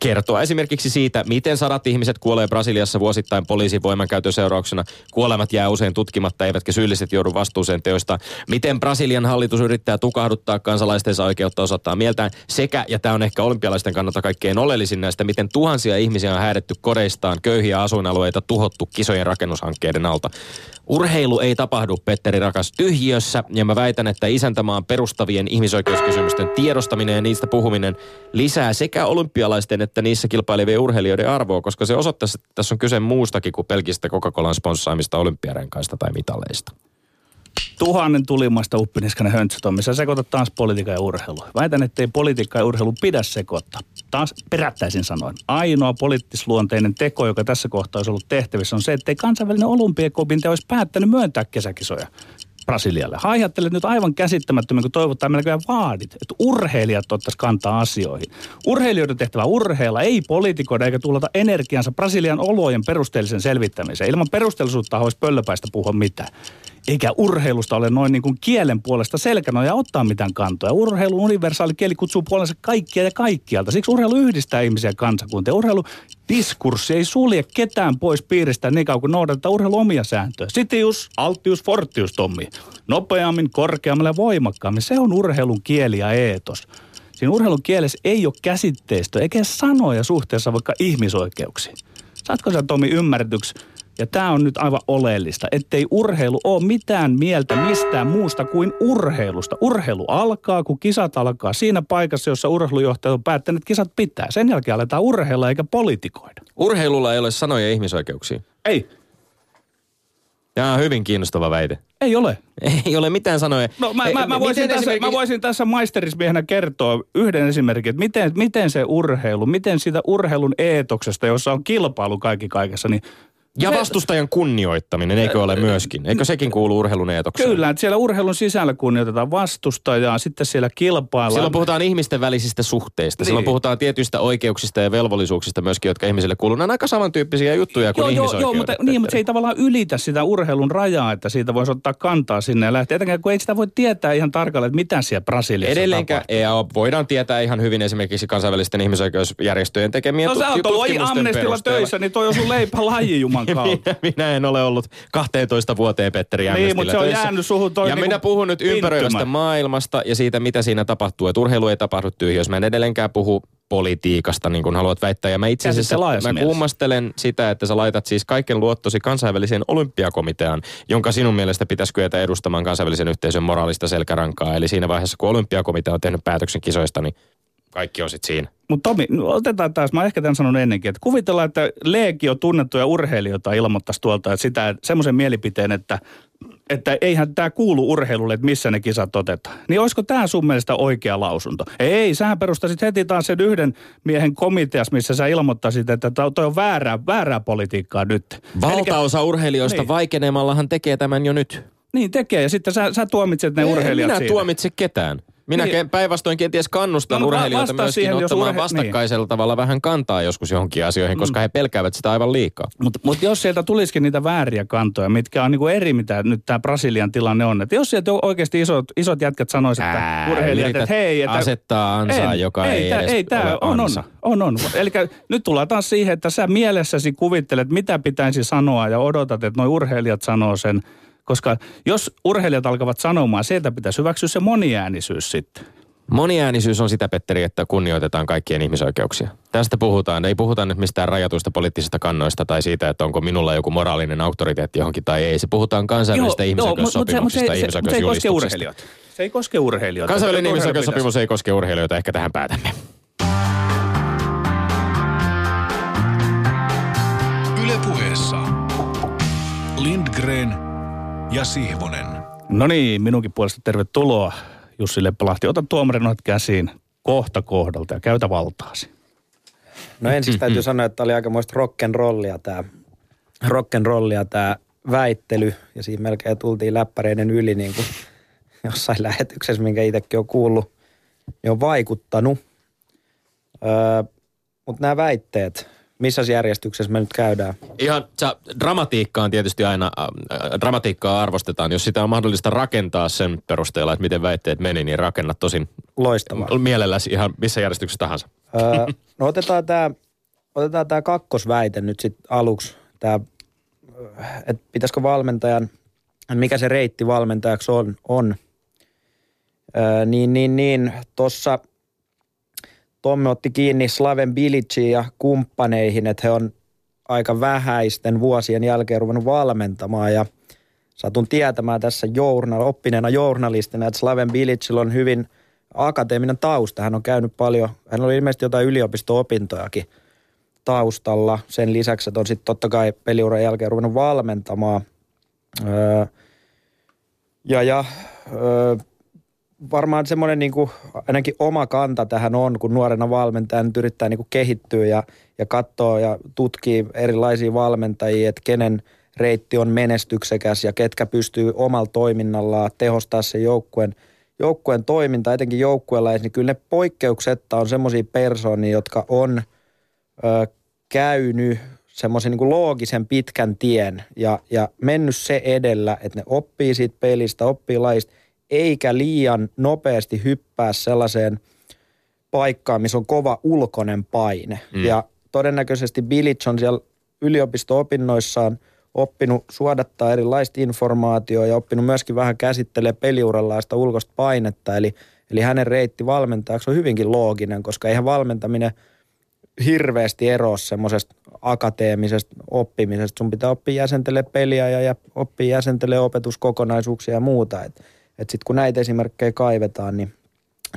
Speaker 1: kertoa esimerkiksi siitä, miten sadat ihmiset kuolee Brasiliassa vuosittain poliisin voimankäytön seurauksena. Kuolemat jää usein tutkimatta, eivätkä syylliset joudu vastuuseen teoista. Miten Brasilian hallitus yrittää tukahduttaa kansalaistensa oikeutta osoittaa mieltään sekä, ja tämä on ehkä olympialaisten kannalta kaikkein oleellisin näistä, miten tuhansia ihmisiä on häädetty kodeistaan, köyhiä asuinalueita tuhottu kisojen rakennushankkeiden alta. Urheilu ei tapahdu, Petteri Rakas, tyhjiössä, ja mä väitän, että isäntämaan perustavien ihmisoikeuskysymysten tiedostaminen ja niistä puhuminen lisää sekä olympialaisten että niissä kilpailevien urheilijoiden arvoa, koska se osoittaisi, että tässä on kyse muustakin kuin pelkistä Coca-Colan sponssaamista olympiarenkaista tai mitaleista.
Speaker 3: Tuhannen tulimasta uppiniskanen höntsä, Tommi. Sä sekoitat taas politiikan ja urheilu. Väitän, ettei politiikka ja urheilu pidä sekoittaa. Taas perättäisin sanoen. Ainoa poliittisluonteinen teko, joka tässä kohtaa olisi ollut tehtävissä, on se, ettei kansainvälinen olympiakomitea olisi päättänyt myöntää kesäkisoja. Brasilialle. Haihattelet nyt aivan käsittämättömän, kun toivottaa melkein vaadit, että urheilijat ottaisi kantaa asioihin. Urheilijoiden tehtävä urheilla, ei poliitikoida eikä tullata energiansa Brasilian olojen perusteellisen selvittämiseen. Ilman perusteellisuutta olisi pöllöpäistä puhua mitään eikä urheilusta ole noin niin kuin kielen puolesta selkänoja ottaa mitään kantoja. Urheilun universaali kieli kutsuu puolensa kaikkia ja kaikkialta. Siksi urheilu yhdistää ihmisiä kansakuntia. Urheilu diskurssi ei sulje ketään pois piiristä niin kauan kuin noudatetaan urheilu omia sääntöjä. Sitius, altius, fortius, Tommi. Nopeammin, korkeammalle ja voimakkaammin. Se on urheilun kieli ja eetos. Siinä urheilun kielessä ei ole käsitteistä eikä sanoja suhteessa vaikka ihmisoikeuksiin. Saatko sä Tomi ymmärretyksi ja tämä on nyt aivan oleellista, ettei urheilu ole mitään mieltä mistään muusta kuin urheilusta. Urheilu alkaa, kun kisat alkaa siinä paikassa, jossa urheilujohtaja on päättänyt, että kisat pitää. Sen jälkeen aletaan urheilla eikä politikoida.
Speaker 1: Urheilulla ei ole sanoja ihmisoikeuksia.
Speaker 3: Ei.
Speaker 1: Ja hyvin kiinnostava väite.
Speaker 3: Ei ole.
Speaker 1: Ei ole mitään sanoja.
Speaker 3: No mä, mä, mä, voisin, tässä, esimerkiksi... mä voisin tässä maisterismiehenä kertoa yhden esimerkin, että miten, miten se urheilu, miten siitä urheilun eetoksesta, jossa on kilpailu kaikki kaikessa, niin
Speaker 1: ja vastustajan kunnioittaminen, eikö ole myöskin? Eikö sekin kuulu urheilun eetokseen?
Speaker 3: Kyllä, että siellä urheilun sisällä kunnioitetaan vastustajaa, sitten siellä kilpaillaan.
Speaker 1: Silloin puhutaan ihmisten välisistä suhteista. Niin. Silloin puhutaan tietyistä oikeuksista ja velvollisuuksista myöskin, jotka ihmisille kuuluu. Nämä on aika samantyyppisiä juttuja kuin joo, ihmisoikeudet. Joo,
Speaker 3: mutta, niin, mutta se ei tavallaan ylitä sitä urheilun rajaa, että siitä voisi ottaa kantaa sinne ja lähteä. Etenkään kun ei sitä voi tietää ihan tarkalleen, että mitä siellä Brasiliassa
Speaker 1: Edelleenkään EAO voidaan tietää ihan hyvin esimerkiksi kansainvälisten ihmisoikeusjärjestöjen tekemiä
Speaker 3: no, tutkimusten No sä oot ollut töissä, niin toi on sun <laughs> laji,
Speaker 1: minä, minä en ole ollut 12 vuoteen Petteri
Speaker 3: Niin, mutta se on töissä. jäänyt suhun toi
Speaker 1: Ja
Speaker 3: niinku
Speaker 1: minä puhun nyt ympäröivästä maailmasta ja siitä, mitä siinä tapahtuu. Että urheilu ei tapahdu. Jos mä en edelleenkään puhu politiikasta, niin kuin haluat väittää. Ja mä itse asiassa mä kummastelen sitä, että sä laitat siis kaiken luottosi kansainväliseen olympiakomiteaan, jonka sinun mielestä pitäisi kyetä edustamaan kansainvälisen yhteisön moraalista selkärankaa. Eli siinä vaiheessa, kun olympiakomitea on tehnyt päätöksen kisoista, niin kaikki on sitten siinä.
Speaker 3: Mutta Tomi, no otetaan taas, mä ehkä tämän sanon ennenkin, että kuvitellaan, että Leekio tunnettuja urheilijoita ilmoittaisi tuolta että sitä semmoisen mielipiteen, että, että eihän tämä kuulu urheilulle, että missä ne kisat otetaan. Niin olisiko tämä sun mielestä oikea lausunto? Ei, sähän perustasit heti taas sen yhden miehen komiteas, missä sä ilmoittaisit, että toi on väärää, väärää politiikkaa nyt.
Speaker 1: Valtaosa Elikkä, urheilijoista niin. vaikenemmallahan tekee tämän jo nyt.
Speaker 3: Niin tekee, ja sitten sä, sä tuomitset ne Ei, urheilijat
Speaker 1: minä
Speaker 3: siitä.
Speaker 1: tuomitse ketään. Minä niin. päinvastoin kenties kannustan no, urheilijoita myöskin siihen, ottamaan urhe... vastakkaisella niin. tavalla vähän kantaa joskus johonkin asioihin, koska mm. he pelkäävät sitä aivan liikaa.
Speaker 3: Mutta mut jos sieltä tulisikin niitä vääriä kantoja, mitkä on niinku eri, mitä nyt tämä Brasilian tilanne on. Että jos sieltä oikeasti isot, isot jätkät sanoisivat, että Ää, urheilijat, että hei... Että,
Speaker 1: asettaa ansaa, en, joka ei, ei edes ei, tää
Speaker 3: on, on, on, on. Eli nyt tullaan taas siihen, että sä mielessäsi kuvittelet, mitä pitäisi sanoa ja odotat, että nuo urheilijat sanoo sen. Koska jos urheilijat alkavat sanomaan, sieltä pitäisi hyväksyä se moniäänisyys sitten.
Speaker 1: Moniäänisyys on sitä, Petteri, että kunnioitetaan kaikkien ihmisoikeuksia. Tästä puhutaan. Ei puhuta nyt mistään rajatuista poliittisista kannoista tai siitä, että onko minulla joku moraalinen auktoriteetti johonkin tai ei. Se puhutaan kansainvälisistä ihmisoikeussopimuksista ja ihmisoikeusjulistuksista.
Speaker 3: Se ei koske urheilijoita.
Speaker 1: Kansainvälinen ihmisoikeussopimus ei koske urheilijoita. Ehkä tähän päätämme.
Speaker 4: Ylepuheessa Lindgren ja Sihvonen.
Speaker 3: No niin, minunkin puolesta tervetuloa Jussi Leppälahti, ota tuomarin käsiin kohta kohdalta ja käytä valtaasi.
Speaker 2: No ensin täytyy sanoa, että oli aikamoista rock'n'rollia tämä rock'n'rollia tämä väittely ja siinä melkein tultiin läppäreiden yli niin kuin jossain lähetyksessä, minkä itsekin on kuullut, niin on vaikuttanut. Öö, Mutta nämä väitteet, missä järjestyksessä me nyt käydään?
Speaker 1: Ihan, sä, dramatiikka on tietysti aina, äh, dramatiikkaa arvostetaan. Jos sitä on mahdollista rakentaa sen perusteella, että miten väitteet meni, niin rakennat tosin
Speaker 2: Loistavaa.
Speaker 1: mielelläsi ihan missä järjestyksessä tahansa.
Speaker 2: Öö, no otetaan tämä otetaan tää kakkosväite nyt sitten aluksi. Tää, että pitäisikö valmentajan, mikä se reitti valmentajaksi on, on. Öö, niin, niin, niin, tuossa – Tomme otti kiinni Slaven Biliciin ja kumppaneihin, että he on aika vähäisten vuosien jälkeen ruvennut valmentamaan ja satun tietämään tässä journal, oppineena journalistina, että Slaven Bilicilla on hyvin akateeminen tausta. Hän on käynyt paljon, hän oli ilmeisesti jotain yliopisto-opintojakin taustalla. Sen lisäksi, että on sitten totta kai peliuran jälkeen ruvennut valmentamaan. Öö, ja, ja öö, varmaan semmoinen niin kuin, ainakin oma kanta tähän on, kun nuorena valmentaja nyt yrittää niin kuin kehittyä ja, ja katsoa ja tutkii erilaisia valmentajia, että kenen reitti on menestyksekäs ja ketkä pystyy omalla toiminnallaan tehostaa sen joukkueen, joukkueen toimintaa, etenkin joukkueella, niin kyllä ne poikkeuksetta on semmoisia persoonia, jotka on ö, käynyt semmoisen niin loogisen pitkän tien ja, ja mennyt se edellä, että ne oppii siitä pelistä, oppii laista, eikä liian nopeasti hyppää sellaiseen paikkaan, missä on kova ulkoinen paine. Mm. Ja todennäköisesti Bilic on siellä yliopisto-opinnoissaan oppinut suodattaa erilaista informaatiota ja oppinut myöskin vähän käsittelee peliurallaan sitä ulkoista painetta. Eli, eli hänen reitti valmentajaksi on hyvinkin looginen, koska eihän valmentaminen hirveästi eroa semmoisesta akateemisesta oppimisesta. Sun pitää oppia jäsentele peliä ja, ja oppia jäsentele opetuskokonaisuuksia ja muuta. Että et sitten kun näitä esimerkkejä kaivetaan, niin,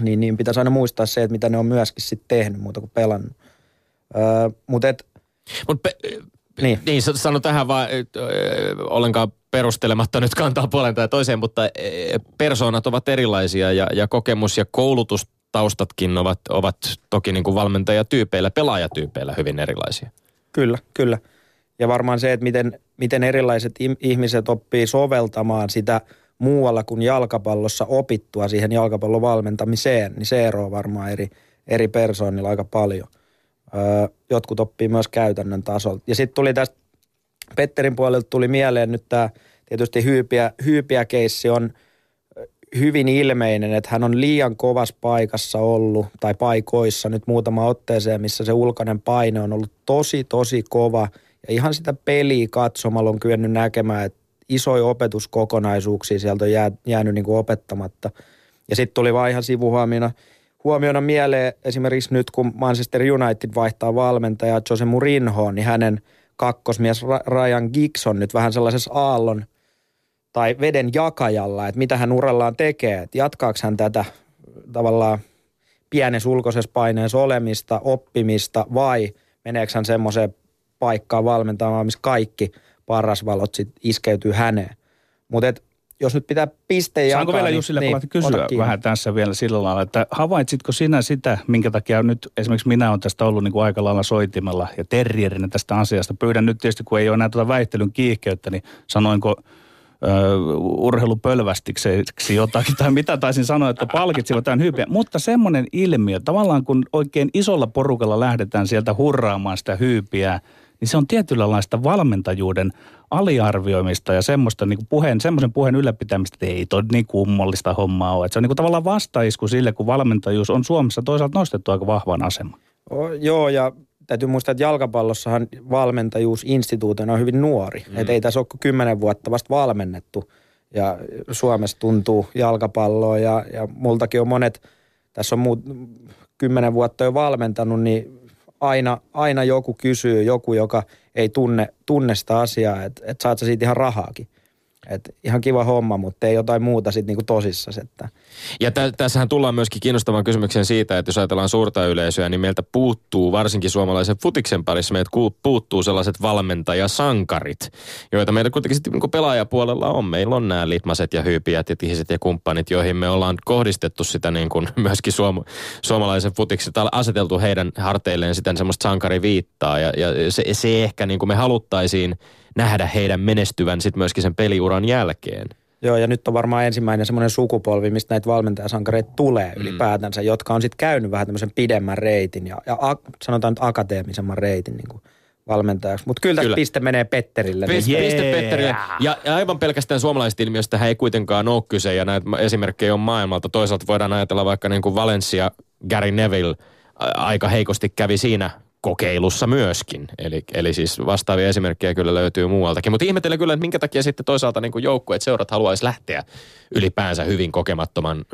Speaker 2: niin, niin pitäisi aina muistaa se, että mitä ne on myöskin sitten tehnyt muuta kuin pelannut. Öö, Mutta et,
Speaker 1: Mut pe- niin. niin, sano tähän vaan öö, ollenkaan perustelematta nyt kantaa puolen tai toiseen, mutta persoonat ovat erilaisia ja, ja kokemus ja koulutustaustatkin ovat, ovat toki niin kuin valmentajatyypeillä, pelaajatyypeillä hyvin erilaisia.
Speaker 2: Kyllä, kyllä. Ja varmaan se, että miten, miten erilaiset ihmiset oppii soveltamaan sitä – muualla kuin jalkapallossa opittua siihen jalkapallon valmentamiseen, niin se eroaa varmaan eri, eri persoonilla aika paljon. Öö, jotkut oppii myös käytännön tasolta. Ja sitten tuli tästä Petterin puolelta tuli mieleen nyt tämä tietysti hyypiä, hyypiä keissi on hyvin ilmeinen, että hän on liian kovassa paikassa ollut tai paikoissa nyt muutama otteeseen, missä se ulkoinen paine on ollut tosi, tosi kova. Ja ihan sitä peliä katsomalla on kyennyt näkemään, että isoja opetuskokonaisuuksia sieltä on jää, jäänyt niin kuin opettamatta. Ja sitten tuli vaan ihan sivuhuomiona huomiona mieleen esimerkiksi nyt, kun Manchester United vaihtaa valmentajaa Jose Mourinho, niin hänen kakkosmies Ryan Giggs on nyt vähän sellaisessa aallon tai veden jakajalla, että mitä hän urallaan tekee. Että jatkaako hän tätä tavallaan pienessä ulkoisessa paineessa olemista, oppimista vai meneekö hän semmoiseen paikkaan valmentamaan, missä kaikki – parasvalot sit iskeytyy häneen. Mutta jos nyt pitää pisteen
Speaker 3: jakaa... Saanko vielä niin, Jussille niin, kysyä vähän tässä vielä sillä lailla, että havaitsitko sinä sitä, minkä takia nyt esimerkiksi minä olen tästä ollut niin kuin aika lailla soitimella ja terrierinä tästä asiasta. Pyydän nyt tietysti, kun ei ole enää tuota väittelyn kiihkeyttä, niin sanoinko urheilupölvästiksi jotakin tai mitä taisin sanoa, että palkitsivat tämän hyypiä. Mutta semmoinen ilmiö, tavallaan kun oikein isolla porukalla lähdetään sieltä hurraamaan sitä hyypiä, niin se on tietynlaista valmentajuuden aliarvioimista ja semmoista niin kuin puheen, semmoisen puheen ylläpitämistä, että ei toi niin kummallista hommaa ole. Että se on niin kuin tavallaan vastaisku sille, kun valmentajuus on Suomessa toisaalta nostettu aika vahvan aseman.
Speaker 2: Oh, joo, ja täytyy muistaa, että jalkapallossahan valmentajuus instituutena on hyvin nuori. Mm. Että ei tässä ole kymmenen vuotta vasta valmennettu. Ja Suomessa tuntuu jalkapalloa ja, ja multakin on monet, tässä on muut, kymmenen vuotta jo valmentanut, niin aina, aina joku kysyy, joku, joka ei tunne, tunne sitä asiaa, että et saat sä siitä ihan rahaakin. Et ihan kiva homma, mutta ei jotain muuta sitten niinku tosissaan. Että.
Speaker 1: Ja tä, tässähän tullaan myöskin kiinnostavaan kysymykseen siitä, että jos ajatellaan suurta yleisöä, niin meiltä puuttuu, varsinkin suomalaisen futiksen parissa, meiltä puuttuu sellaiset valmentajasankarit, joita meillä kuitenkin sitten niin pelaajapuolella on. Meillä on nämä litmaset ja hyypiät ja tihiset ja kumppanit, joihin me ollaan kohdistettu sitä niin kuin <laughs> myöskin suom- suomalaisen futiksen, tai aseteltu heidän harteilleen sitten semmoista sankariviittaa. Ja, ja se, se ehkä niin kuin me haluttaisiin nähdä heidän menestyvän sitten myöskin sen peliuran jälkeen.
Speaker 2: Joo, ja nyt on varmaan ensimmäinen semmoinen sukupolvi, mistä näitä valmentajasankareita tulee mm. ylipäätänsä, jotka on sitten käynyt vähän tämmöisen pidemmän reitin ja, ja a, sanotaan nyt akateemisemman reitin niin kuin valmentajaksi. Mutta kyllä, kyllä piste menee Petterille.
Speaker 1: Piste, niin. piste Petterille. Ja, ja aivan pelkästään suomalaisista ilmiöistä ei kuitenkaan ole kyse, ja näitä esimerkkejä on maailmalta. Toisaalta voidaan ajatella vaikka niin kuin Valencia, Gary Neville aika heikosti kävi siinä kokeilussa myöskin. Eli, eli siis vastaavia esimerkkejä kyllä löytyy muualtakin. Mutta ihmettelen kyllä, että minkä takia sitten toisaalta niin joukkueet, seurat haluaisi lähteä ylipäänsä hyvin kokemattoman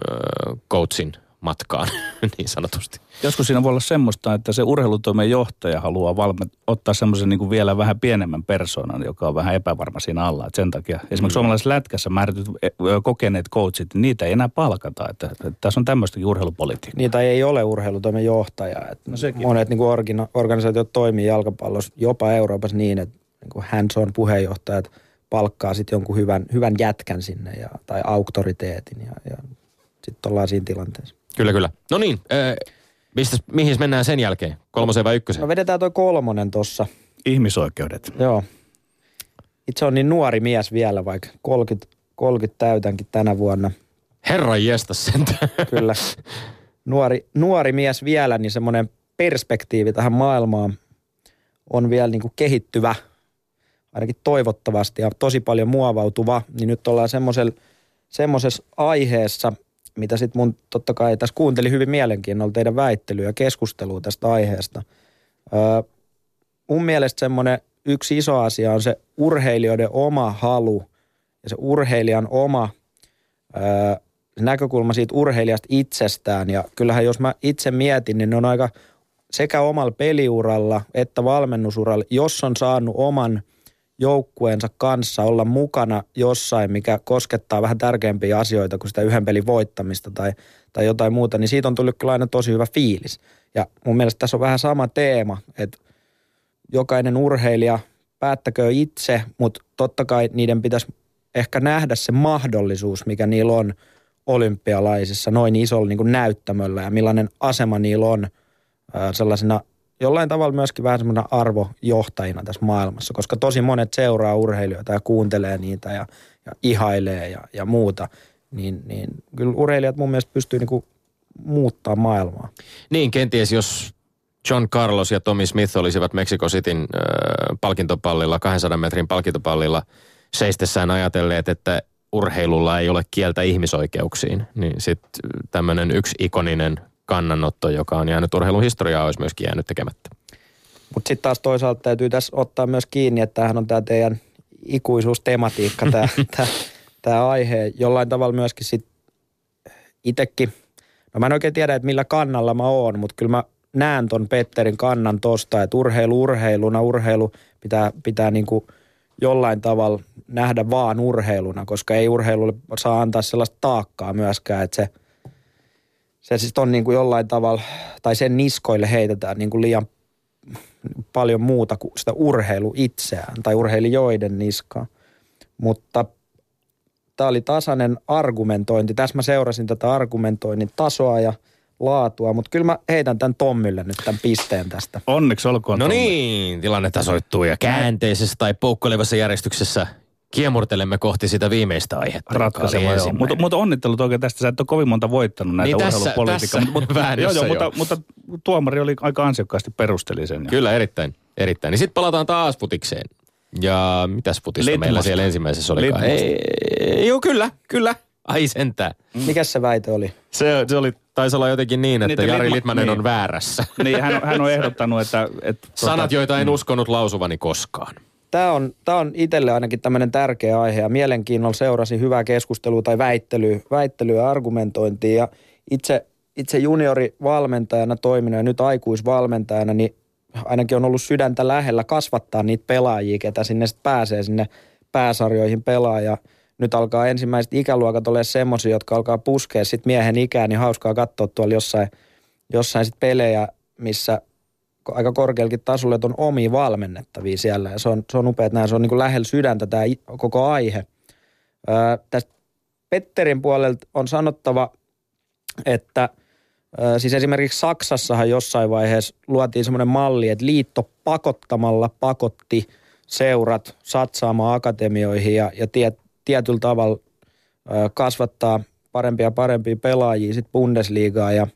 Speaker 1: coachin matkaan, <laughs> niin sanotusti.
Speaker 3: Joskus siinä voi olla semmoista, että se urheilutoimen johtaja haluaa valme- ottaa semmoisen niin kuin vielä vähän pienemmän persoonan, joka on vähän epävarma siinä alla. Et sen takia esimerkiksi mm. suomalaisessa lätkässä määrätyt e, kokeneet coachit, niin niitä ei enää palkata. Että, että tässä on tämmöistäkin urheilupolitiikkaa.
Speaker 2: Niitä ei ole urheilutoimen johtaja. Että no monet niin kuin orgina- organisaatiot toimii jalkapallossa jopa Euroopassa niin, että niin kuin hands-on puheenjohtajat palkkaa sitten jonkun hyvän, hyvän jätkän sinne ja, tai auktoriteetin ja, ja sitten ollaan siinä tilanteessa.
Speaker 1: Kyllä, kyllä. No niin, äh, mistä, mihin mennään sen jälkeen? Kolmoseen vai ykköseen?
Speaker 2: No vedetään toi kolmonen tossa.
Speaker 3: Ihmisoikeudet.
Speaker 2: Joo. itse on niin nuori mies vielä, vaikka 30, 30 täytänkin tänä vuonna.
Speaker 1: Herran jästä sentään. <laughs>
Speaker 2: Kyllä. Nuori, nuori mies vielä, niin semmoinen perspektiivi tähän maailmaan on vielä niin kuin kehittyvä, ainakin toivottavasti ja tosi paljon muovautuva, niin nyt ollaan semmoisessa aiheessa, mitä sitten mun totta kai tässä kuuntelin hyvin mielenkiinnolla teidän väittelyä ja keskustelua tästä aiheesta. Öö, mun mielestä semmoinen yksi iso asia on se urheilijoiden oma halu ja se urheilijan oma öö, näkökulma siitä urheilijasta itsestään. Ja kyllähän jos mä itse mietin, niin ne on aika sekä omalla peliuralla että valmennusuralla, jos on saanut oman joukkueensa kanssa olla mukana jossain, mikä koskettaa vähän tärkeämpiä asioita kuin sitä yhden pelin voittamista tai, tai jotain muuta, niin siitä on tullut kyllä aina tosi hyvä fiilis. Ja mun mielestä tässä on vähän sama teema, että jokainen urheilija päättäkö itse, mutta totta kai niiden pitäisi ehkä nähdä se mahdollisuus, mikä niillä on olympialaisissa noin isolla niin kuin näyttämöllä ja millainen asema niillä on sellaisena jollain tavalla myöskin vähän semmoinen arvojohtajina tässä maailmassa, koska tosi monet seuraa urheilijoita ja kuuntelee niitä ja, ja ihailee ja, ja muuta, niin, niin kyllä urheilijat mun mielestä pystyy niinku muuttaa maailmaa.
Speaker 1: Niin, kenties jos John Carlos ja Tommy Smith olisivat Mexico Cityn äh, palkintopallilla, 200 metrin palkintopallilla seistessään ajatelleet, että urheilulla ei ole kieltä ihmisoikeuksiin, niin sitten tämmöinen yksi ikoninen kannanotto, joka on jäänyt urheilun historiaa, olisi myöskin jäänyt tekemättä.
Speaker 2: Mutta sitten taas toisaalta täytyy tässä ottaa myös kiinni, että tämähän on tämä teidän ikuisuustematiikka, tämä, <laughs> aihe. Jollain tavalla myöskin sitten itsekin, no mä en oikein tiedä, että millä kannalla mä oon, mutta kyllä mä näen ton Petterin kannan tosta, että urheilu urheiluna, urheilu pitää, pitää niinku jollain tavalla nähdä vaan urheiluna, koska ei urheilulle saa antaa sellaista taakkaa myöskään, että se – se siis on niin kuin jollain tavalla, tai sen niskoille heitetään niin kuin liian paljon muuta kuin sitä urheilu itseään tai urheilijoiden niskaa. Mutta tämä oli tasainen argumentointi. Tässä mä seurasin tätä argumentoinnin tasoa ja laatua, mutta kyllä mä heitän tämän Tommille nyt tämän pisteen tästä.
Speaker 3: Onneksi olkoon
Speaker 1: No Tommi. niin, tilanne tasoittuu ja käänteisessä tai poukkoilevassa järjestyksessä kiemurtelemme kohti sitä viimeistä aihetta.
Speaker 3: Ratkaiseva, joo. Mutta, mutta onnittelut oikein tästä. Sä et ole kovin monta voittanut näitä niin urheilupolitiikkaa. Mutta, <laughs> mutta, joo, joo, mutta, mutta, tuomari oli aika ansiokkaasti perusteli sen.
Speaker 1: Kyllä, erittäin. erittäin. Niin sitten palataan taas putikseen. Ja mitäs putista Litmusta. meillä siellä ensimmäisessä oli? Ei, joo, kyllä, kyllä. Ai sentään.
Speaker 2: Mikäs se väite oli?
Speaker 1: Se, se oli, taisi olla jotenkin niin, että niin, Jari Litma, Litmanen niin. on väärässä.
Speaker 3: Niin, hän, hän on ehdottanut, että... että <laughs>
Speaker 1: Sanat, tuota, joita en mm. uskonut lausuvani koskaan
Speaker 2: tämä on, tämä on itselle ainakin tämmöinen tärkeä aihe ja mielenkiinnolla seurasi hyvää keskustelua tai väittelyä, väittelyä ja argumentointia. Ja itse, itse juniorivalmentajana toiminut ja nyt aikuisvalmentajana, niin ainakin on ollut sydäntä lähellä kasvattaa niitä pelaajia, ketä sinne sitten pääsee sinne pääsarjoihin pelaaja. Nyt alkaa ensimmäiset ikäluokat olla semmoisia, jotka alkaa puskea sitten miehen ikään, niin hauskaa katsoa tuolla jossain, jossain sit pelejä, missä aika korkeallakin tasolla, että on omi valmennettavia siellä. Ja se on, se on upea, että se on niin kuin lähellä sydäntä tämä koko aihe. Öö, tästä Petterin puolelta on sanottava, että öö, siis esimerkiksi Saksassahan jossain vaiheessa luotiin semmoinen malli, että liitto pakottamalla pakotti seurat satsaamaan akatemioihin ja, ja tie, tietyllä tavalla öö, kasvattaa parempia ja parempia pelaajia sitten Bundesligaa ja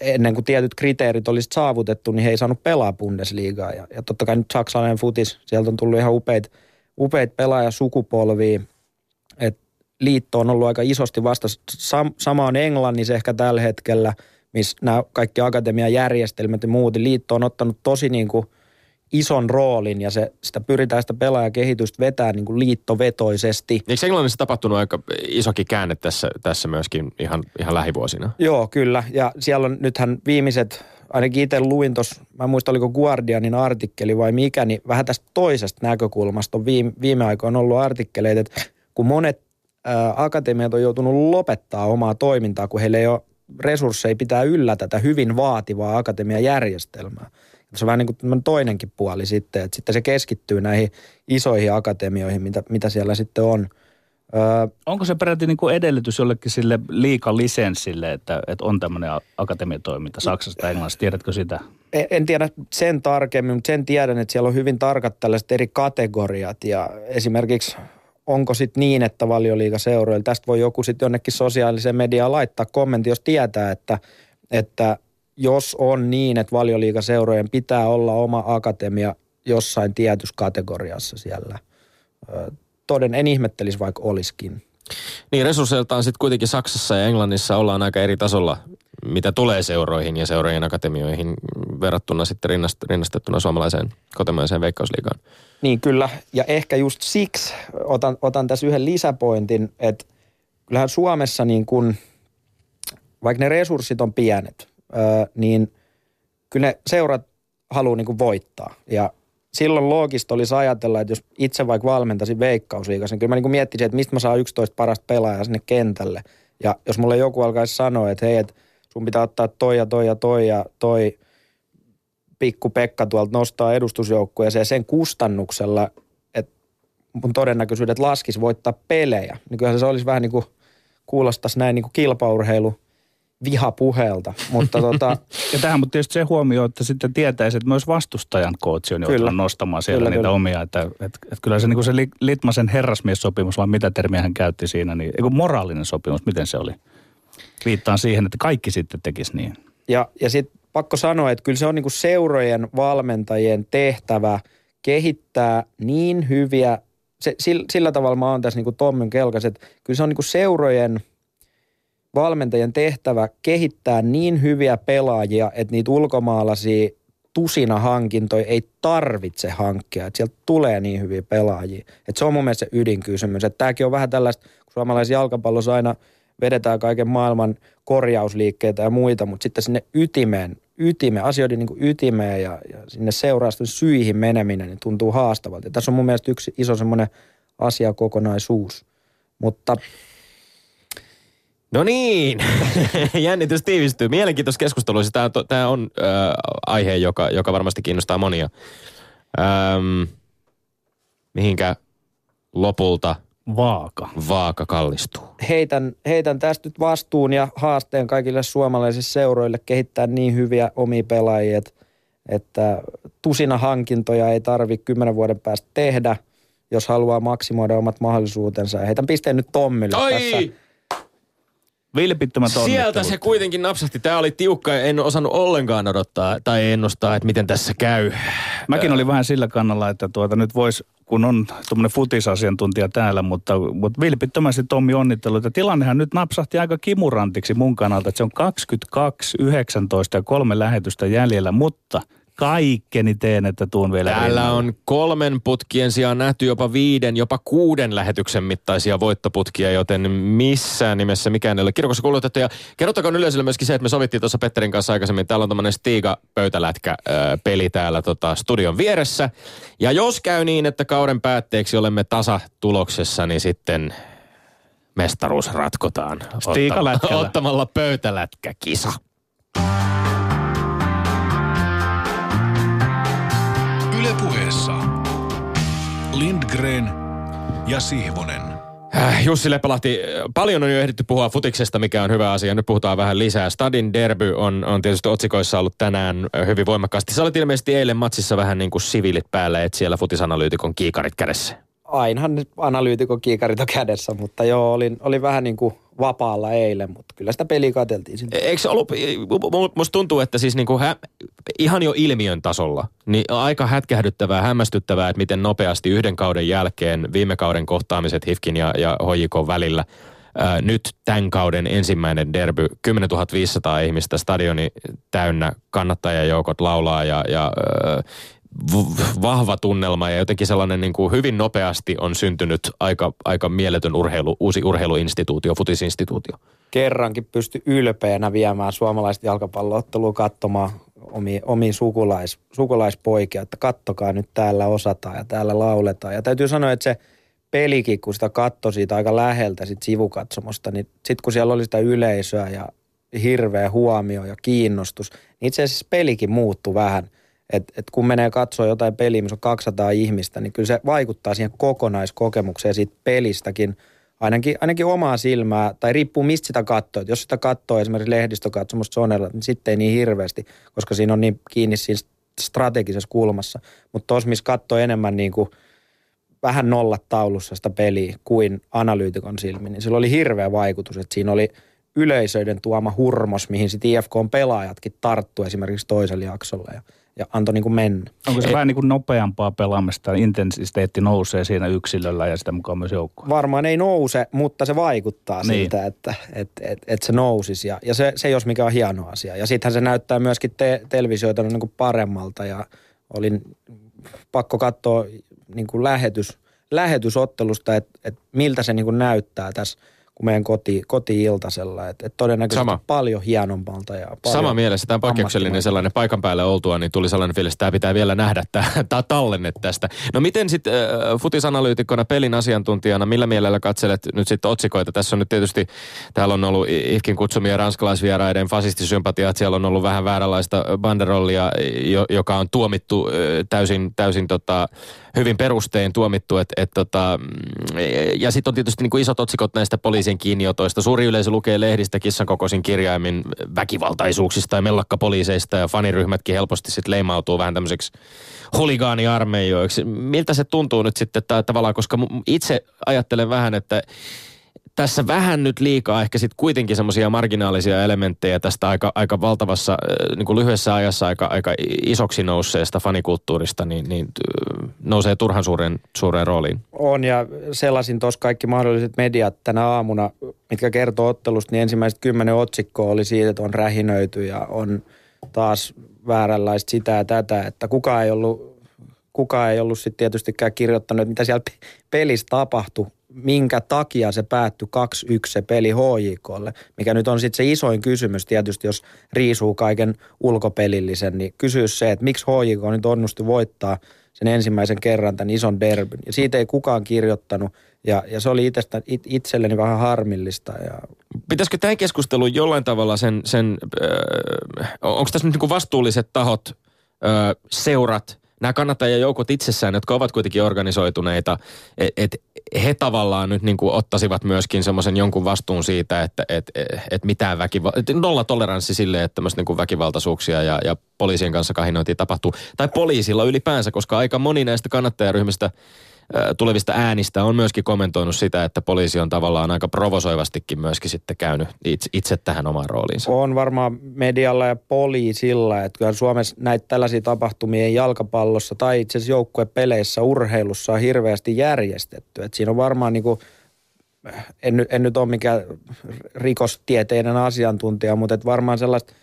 Speaker 2: ennen kuin tietyt kriteerit olisi saavutettu, niin he ei saanut pelaa Bundesligaa. Ja, ja totta kai nyt saksalainen futis, sieltä on tullut ihan upeit, upeit pelaajasukupolvia. Et liitto on ollut aika isosti vasta. Sam, sama on Englannissa ehkä tällä hetkellä, missä nämä kaikki akatemian järjestelmät ja muut. Liitto on ottanut tosi niin kuin – ison roolin ja se, sitä pyritään sitä pelaajakehitystä vetää niin kuin liittovetoisesti.
Speaker 1: Eikö Englannissa tapahtunut aika isokin käänne tässä, tässä myöskin ihan, ihan lähivuosina?
Speaker 2: Joo, kyllä. Ja siellä on nythän viimeiset, ainakin itse luin tuossa, mä en muista oliko Guardianin artikkeli vai mikä, niin vähän tästä toisesta näkökulmasta on viime, viime aikoina ollut artikkeleita, että kun monet ää, akatemiat on joutunut lopettaa omaa toimintaa, kun heillä ei ole resursseja pitää yllä tätä hyvin vaativaa akatemian järjestelmää. Se on vähän niin kuin toinenkin puoli sitten, että sitten se keskittyy näihin isoihin akatemioihin, mitä, mitä siellä sitten on. Öö,
Speaker 3: Onko se peräti niin kuin edellytys jollekin sille liikalisenssille, että, että on tämmöinen akatemiatoiminta Saksasta tai Englannista? Tiedätkö sitä?
Speaker 2: en, en tiedä sen tarkemmin, mutta sen tiedän, että siellä on hyvin tarkat tällaiset eri kategoriat ja esimerkiksi onko sitten niin, että valioliigaseuroilla, tästä voi joku sitten jonnekin sosiaaliseen mediaan laittaa kommentti, jos tietää, että, että jos on niin, että valioliigaseurojen pitää olla oma akatemia jossain tietyssä kategoriassa siellä. Toden en ihmettelisi, vaikka olisikin.
Speaker 1: Niin resursseiltaan sitten kuitenkin Saksassa ja Englannissa ollaan aika eri tasolla, mitä tulee seuroihin ja seurojen akatemioihin verrattuna sitten rinnast, rinnastettuna suomalaiseen kotimaiseen veikkausliigaan.
Speaker 2: Niin kyllä, ja ehkä just siksi otan, otan tässä yhden lisäpointin, että kyllähän Suomessa niin kun, vaikka ne resurssit on pienet, niin kyllä ne seurat haluaa niin voittaa. Ja silloin loogista olisi ajatella, että jos itse vaikka valmentaisin veikkausliigassa, niin kyllä mä niin miettisin, että mistä mä saan 11 parasta pelaajaa sinne kentälle. Ja jos mulle joku alkaisi sanoa, että hei, että sun pitää ottaa toi ja toi ja toi ja toi pikku Pekka tuolta nostaa edustusjoukkueeseen sen kustannuksella, että mun todennäköisyydet laskisi voittaa pelejä. Niin kyllähän se olisi vähän niin kuin kuulostaisi näin niin kuin kilpaurheilu vihapuheelta. Mutta tota, <laughs>
Speaker 3: Ja tähän mutta tietysti se huomio, että sitten tietäisi, että myös vastustajan kootsi on joutunut nostamaan siellä
Speaker 2: Kyllä,
Speaker 3: niitä
Speaker 2: kyllä.
Speaker 3: omia. Että, että, että kyllä se, niin se Li- Litmasen herrasmiessopimus, vai mitä termiä hän käytti siinä, niin eikö moraalinen sopimus, miten se oli? Viittaan siihen, että kaikki sitten tekisi niin.
Speaker 2: Ja, ja sitten pakko sanoa, että kyllä se on niinku seurojen valmentajien tehtävä kehittää niin hyviä, se, sillä, sillä tavalla mä oon tässä niinku Tommin kelkas, että kyllä se on niinku seurojen valmentajien tehtävä kehittää niin hyviä pelaajia, että niitä ulkomaalaisia tusina hankintoja ei tarvitse hankkia, että sieltä tulee niin hyviä pelaajia. Että se on mun mielestä se ydinkysymys. Että tämäkin on vähän tällaista, kun suomalaisessa jalkapallossa aina vedetään kaiken maailman korjausliikkeitä ja muita, mutta sitten sinne ytimeen, ytimeen asioiden niin kuin ytimeen ja, ja sinne seurausten syihin meneminen niin tuntuu haastavalta. Ja tässä on mun mielestä yksi iso semmoinen asiakokonaisuus. Mutta
Speaker 1: No niin, <laughs> jännitys tiivistyy. Mielenkiintoista keskustelua. Tämä on, tämä on äh, aihe, joka, joka varmasti kiinnostaa monia. Ähm, mihinkä lopulta
Speaker 3: Vaaka.
Speaker 1: vaaka kallistuu?
Speaker 2: heitän, heitän tästä nyt vastuun ja haasteen kaikille suomalaisille seuroille kehittää niin hyviä omia pelaajia, että, että tusina hankintoja ei tarvi kymmenen vuoden päästä tehdä, jos haluaa maksimoida omat mahdollisuutensa. Ja heitän pisteen nyt Tommille tässä.
Speaker 3: Vilpittömät
Speaker 1: Sieltä
Speaker 3: onnittelut.
Speaker 1: se kuitenkin napsahti. Tämä oli tiukka ja en osannut ollenkaan odottaa tai ennustaa, että miten tässä käy.
Speaker 3: Mäkin olin vähän sillä kannalla, että tuota nyt voisi, kun on tuommoinen futisasiantuntija täällä, mutta, mutta vilpittömästi Tommi onnittelut. Ja tilannehan nyt napsahti aika kimurantiksi mun kannalta, että se on 22, 19 ja kolme lähetystä jäljellä, mutta kaikkeni teen, että tuun vielä
Speaker 1: Täällä
Speaker 3: rinnalle.
Speaker 1: on kolmen putkien sijaan nähty jopa viiden, jopa kuuden lähetyksen mittaisia voittoputkia, joten missään nimessä mikään ei ole kirkossa kuulutettu. Ja kerrottakoon yleisölle myöskin se, että me sovittiin tuossa Petterin kanssa aikaisemmin. Täällä on tämmöinen Stiga-pöytälätkä-peli täällä tota, studion vieressä. Ja jos käy niin, että kauden päätteeksi olemme tasatuloksessa, niin sitten mestaruus ratkotaan
Speaker 3: Stiga-lätkällä.
Speaker 1: ottamalla pöytälätkäkisa.
Speaker 4: Ylepuheessa Lindgren ja Sihvonen.
Speaker 1: Äh, Jussi Lepälahti, paljon on jo ehditty puhua futiksesta, mikä on hyvä asia. Nyt puhutaan vähän lisää. Stadin derby on, on tietysti otsikoissa ollut tänään äh, hyvin voimakkaasti. Sä olit ilmeisesti eilen matsissa vähän niin kuin siviilit päällä, et siellä futisanalyytikon kiikarit kädessä.
Speaker 2: Ainahan nyt analyytikon kiikarit on kädessä, mutta joo, olin, olin vähän niin kuin vapaalla eilen, mutta kyllä sitä peliä katseltiin sinne.
Speaker 1: Eikö se ollut, mu- musta tuntuu, että siis niinku hä, ihan jo ilmiön tasolla, niin aika hätkähdyttävää, hämmästyttävää, että miten nopeasti yhden kauden jälkeen viime kauden kohtaamiset Hifkin ja, ja Hojikon välillä, ää, nyt tämän kauden ensimmäinen derby, 10 500 ihmistä, stadioni täynnä, kannattajajoukot laulaa ja, ja ää, vahva tunnelma ja jotenkin sellainen niin kuin hyvin nopeasti on syntynyt aika, aika mieletön urheilu, uusi urheiluinstituutio, futisinstituutio.
Speaker 2: kerrankin pysty ylpeänä viemään suomalaista jalkapalloottelua katsomaan omiin, omiin sukulais, sukulaispoikia, että kattokaa nyt täällä osataan ja täällä lauletaan. Ja täytyy sanoa, että se pelikin, kun sitä katsoi siitä aika läheltä sit sivukatsomosta, niin sitten kun siellä oli sitä yleisöä ja hirveä huomio ja kiinnostus, niin itse asiassa pelikin muuttui vähän. Et, et kun menee katsoa jotain peliä, missä on 200 ihmistä, niin kyllä se vaikuttaa siihen kokonaiskokemukseen siitä pelistäkin ainakin, ainakin omaa silmää, tai riippuu mistä sitä katsoo. Jos sitä katsoo esimerkiksi lehdistökatsomusta Sonella, niin sitten ei niin hirveästi, koska siinä on niin kiinni siinä strategisessa kulmassa. Mutta tuossa, missä katsoo enemmän niin kuin vähän nollat taulussa sitä peliä kuin analyytikon silmin, niin sillä oli hirveä vaikutus, että siinä oli yleisöiden tuoma hurmos, mihin sitten IFK pelaajatkin tarttu esimerkiksi toisella jaksolla. Ja ja antoi niin kuin mennä.
Speaker 3: Onko se Et, vähän niin kuin nopeampaa pelaamista, intensiteetti nousee siinä yksilöllä ja sitä mukaan myös joukkue?
Speaker 2: Varmaan ei nouse, mutta se vaikuttaa niin. siltä, että et, et, et se nousisi ja, ja se, se jos mikä on hieno asia. Ja sittenhän se näyttää myöskin te, televisioita niin kuin paremmalta ja olin pakko katsoa niin kuin lähetys, lähetysottelusta, että et miltä se niin kuin näyttää tässä – kuin meidän koti, koti-iltasella. Että et todennäköisesti Sama. paljon hienommalta. Ja paljon
Speaker 1: Sama mielessä. Tämä poikkeuksellinen sellainen paikan päälle oltua, niin tuli sellainen fiilis, että tämä pitää vielä nähdä, <laughs> tämä tallenne tästä. No miten sitten äh, futisanalyytikkona, pelin asiantuntijana, millä mielellä katselet nyt sitten otsikoita? Tässä on nyt tietysti, täällä on ollut Ihkin kutsumia ranskalaisvieraiden fasistisympatiat, siellä on ollut vähän vääränlaista banderollia, joka on tuomittu äh, täysin, täysin tota, hyvin perustein tuomittu. Et, et tota, mm, ja sitten on tietysti niin kuin isot otsikot näistä poliisien kiinniotoista. Suuri yleisö lukee lehdistä kissan kokoisin kirjaimin väkivaltaisuuksista ja mellakkapoliiseista ja faniryhmätkin helposti sitten leimautuu vähän tämmöiseksi huligaaniarmeijoiksi. Miltä se tuntuu nyt sitten tavallaan, koska itse ajattelen vähän, että tässä vähän nyt liikaa ehkä sitten kuitenkin semmoisia marginaalisia elementtejä tästä aika, aika valtavassa, niin kuin lyhyessä ajassa aika, aika isoksi nousseesta fanikulttuurista, niin, niin nousee turhan suuren, suureen rooliin.
Speaker 2: On ja sellaisin tuossa kaikki mahdolliset mediat tänä aamuna, mitkä kertoo ottelusta, niin ensimmäiset kymmenen otsikkoa oli siitä, että on rähinöity ja on taas vääränlaista sitä ja tätä, että kukaan ei ollut, kukaan ei ollut sitten tietystikään kirjoittanut, että mitä siellä pelissä tapahtui minkä takia se päättyi 2-1 se peli HJKlle, mikä nyt on sitten se isoin kysymys tietysti, jos riisuu kaiken ulkopelillisen, niin kysyy se, että miksi HJK nyt onnistui voittaa sen ensimmäisen kerran tämän ison derbyn. Ja siitä ei kukaan kirjoittanut, ja, ja se oli itsestä, it, itselleni vähän harmillista. Ja...
Speaker 1: Pitäisikö tämä keskustelu jollain tavalla sen, sen äh, onko tässä nyt niin vastuulliset tahot, äh, seurat, nämä kannattajajoukot itsessään, jotka ovat kuitenkin organisoituneita, että et he tavallaan nyt niin kuin ottaisivat myöskin semmoisen jonkun vastuun siitä, että et, et mitään väkivalta, nolla toleranssi sille, että tämmöistä niin väkivaltaisuuksia ja, ja poliisien kanssa kahinointia tapahtuu. Tai poliisilla ylipäänsä, koska aika moni näistä kannattajaryhmistä – tulevista äänistä on myöskin kommentoinut sitä, että poliisi on tavallaan aika provosoivastikin myöskin sitten käynyt itse, tähän omaan rooliinsa.
Speaker 2: On varmaan medialla ja poliisilla, että kyllä Suomessa näitä tällaisia tapahtumia jalkapallossa tai itse asiassa joukkuepeleissä, urheilussa on hirveästi järjestetty. Että siinä on varmaan niin kuin, en, en nyt ole mikään rikostieteinen asiantuntija, mutta että varmaan sellaista –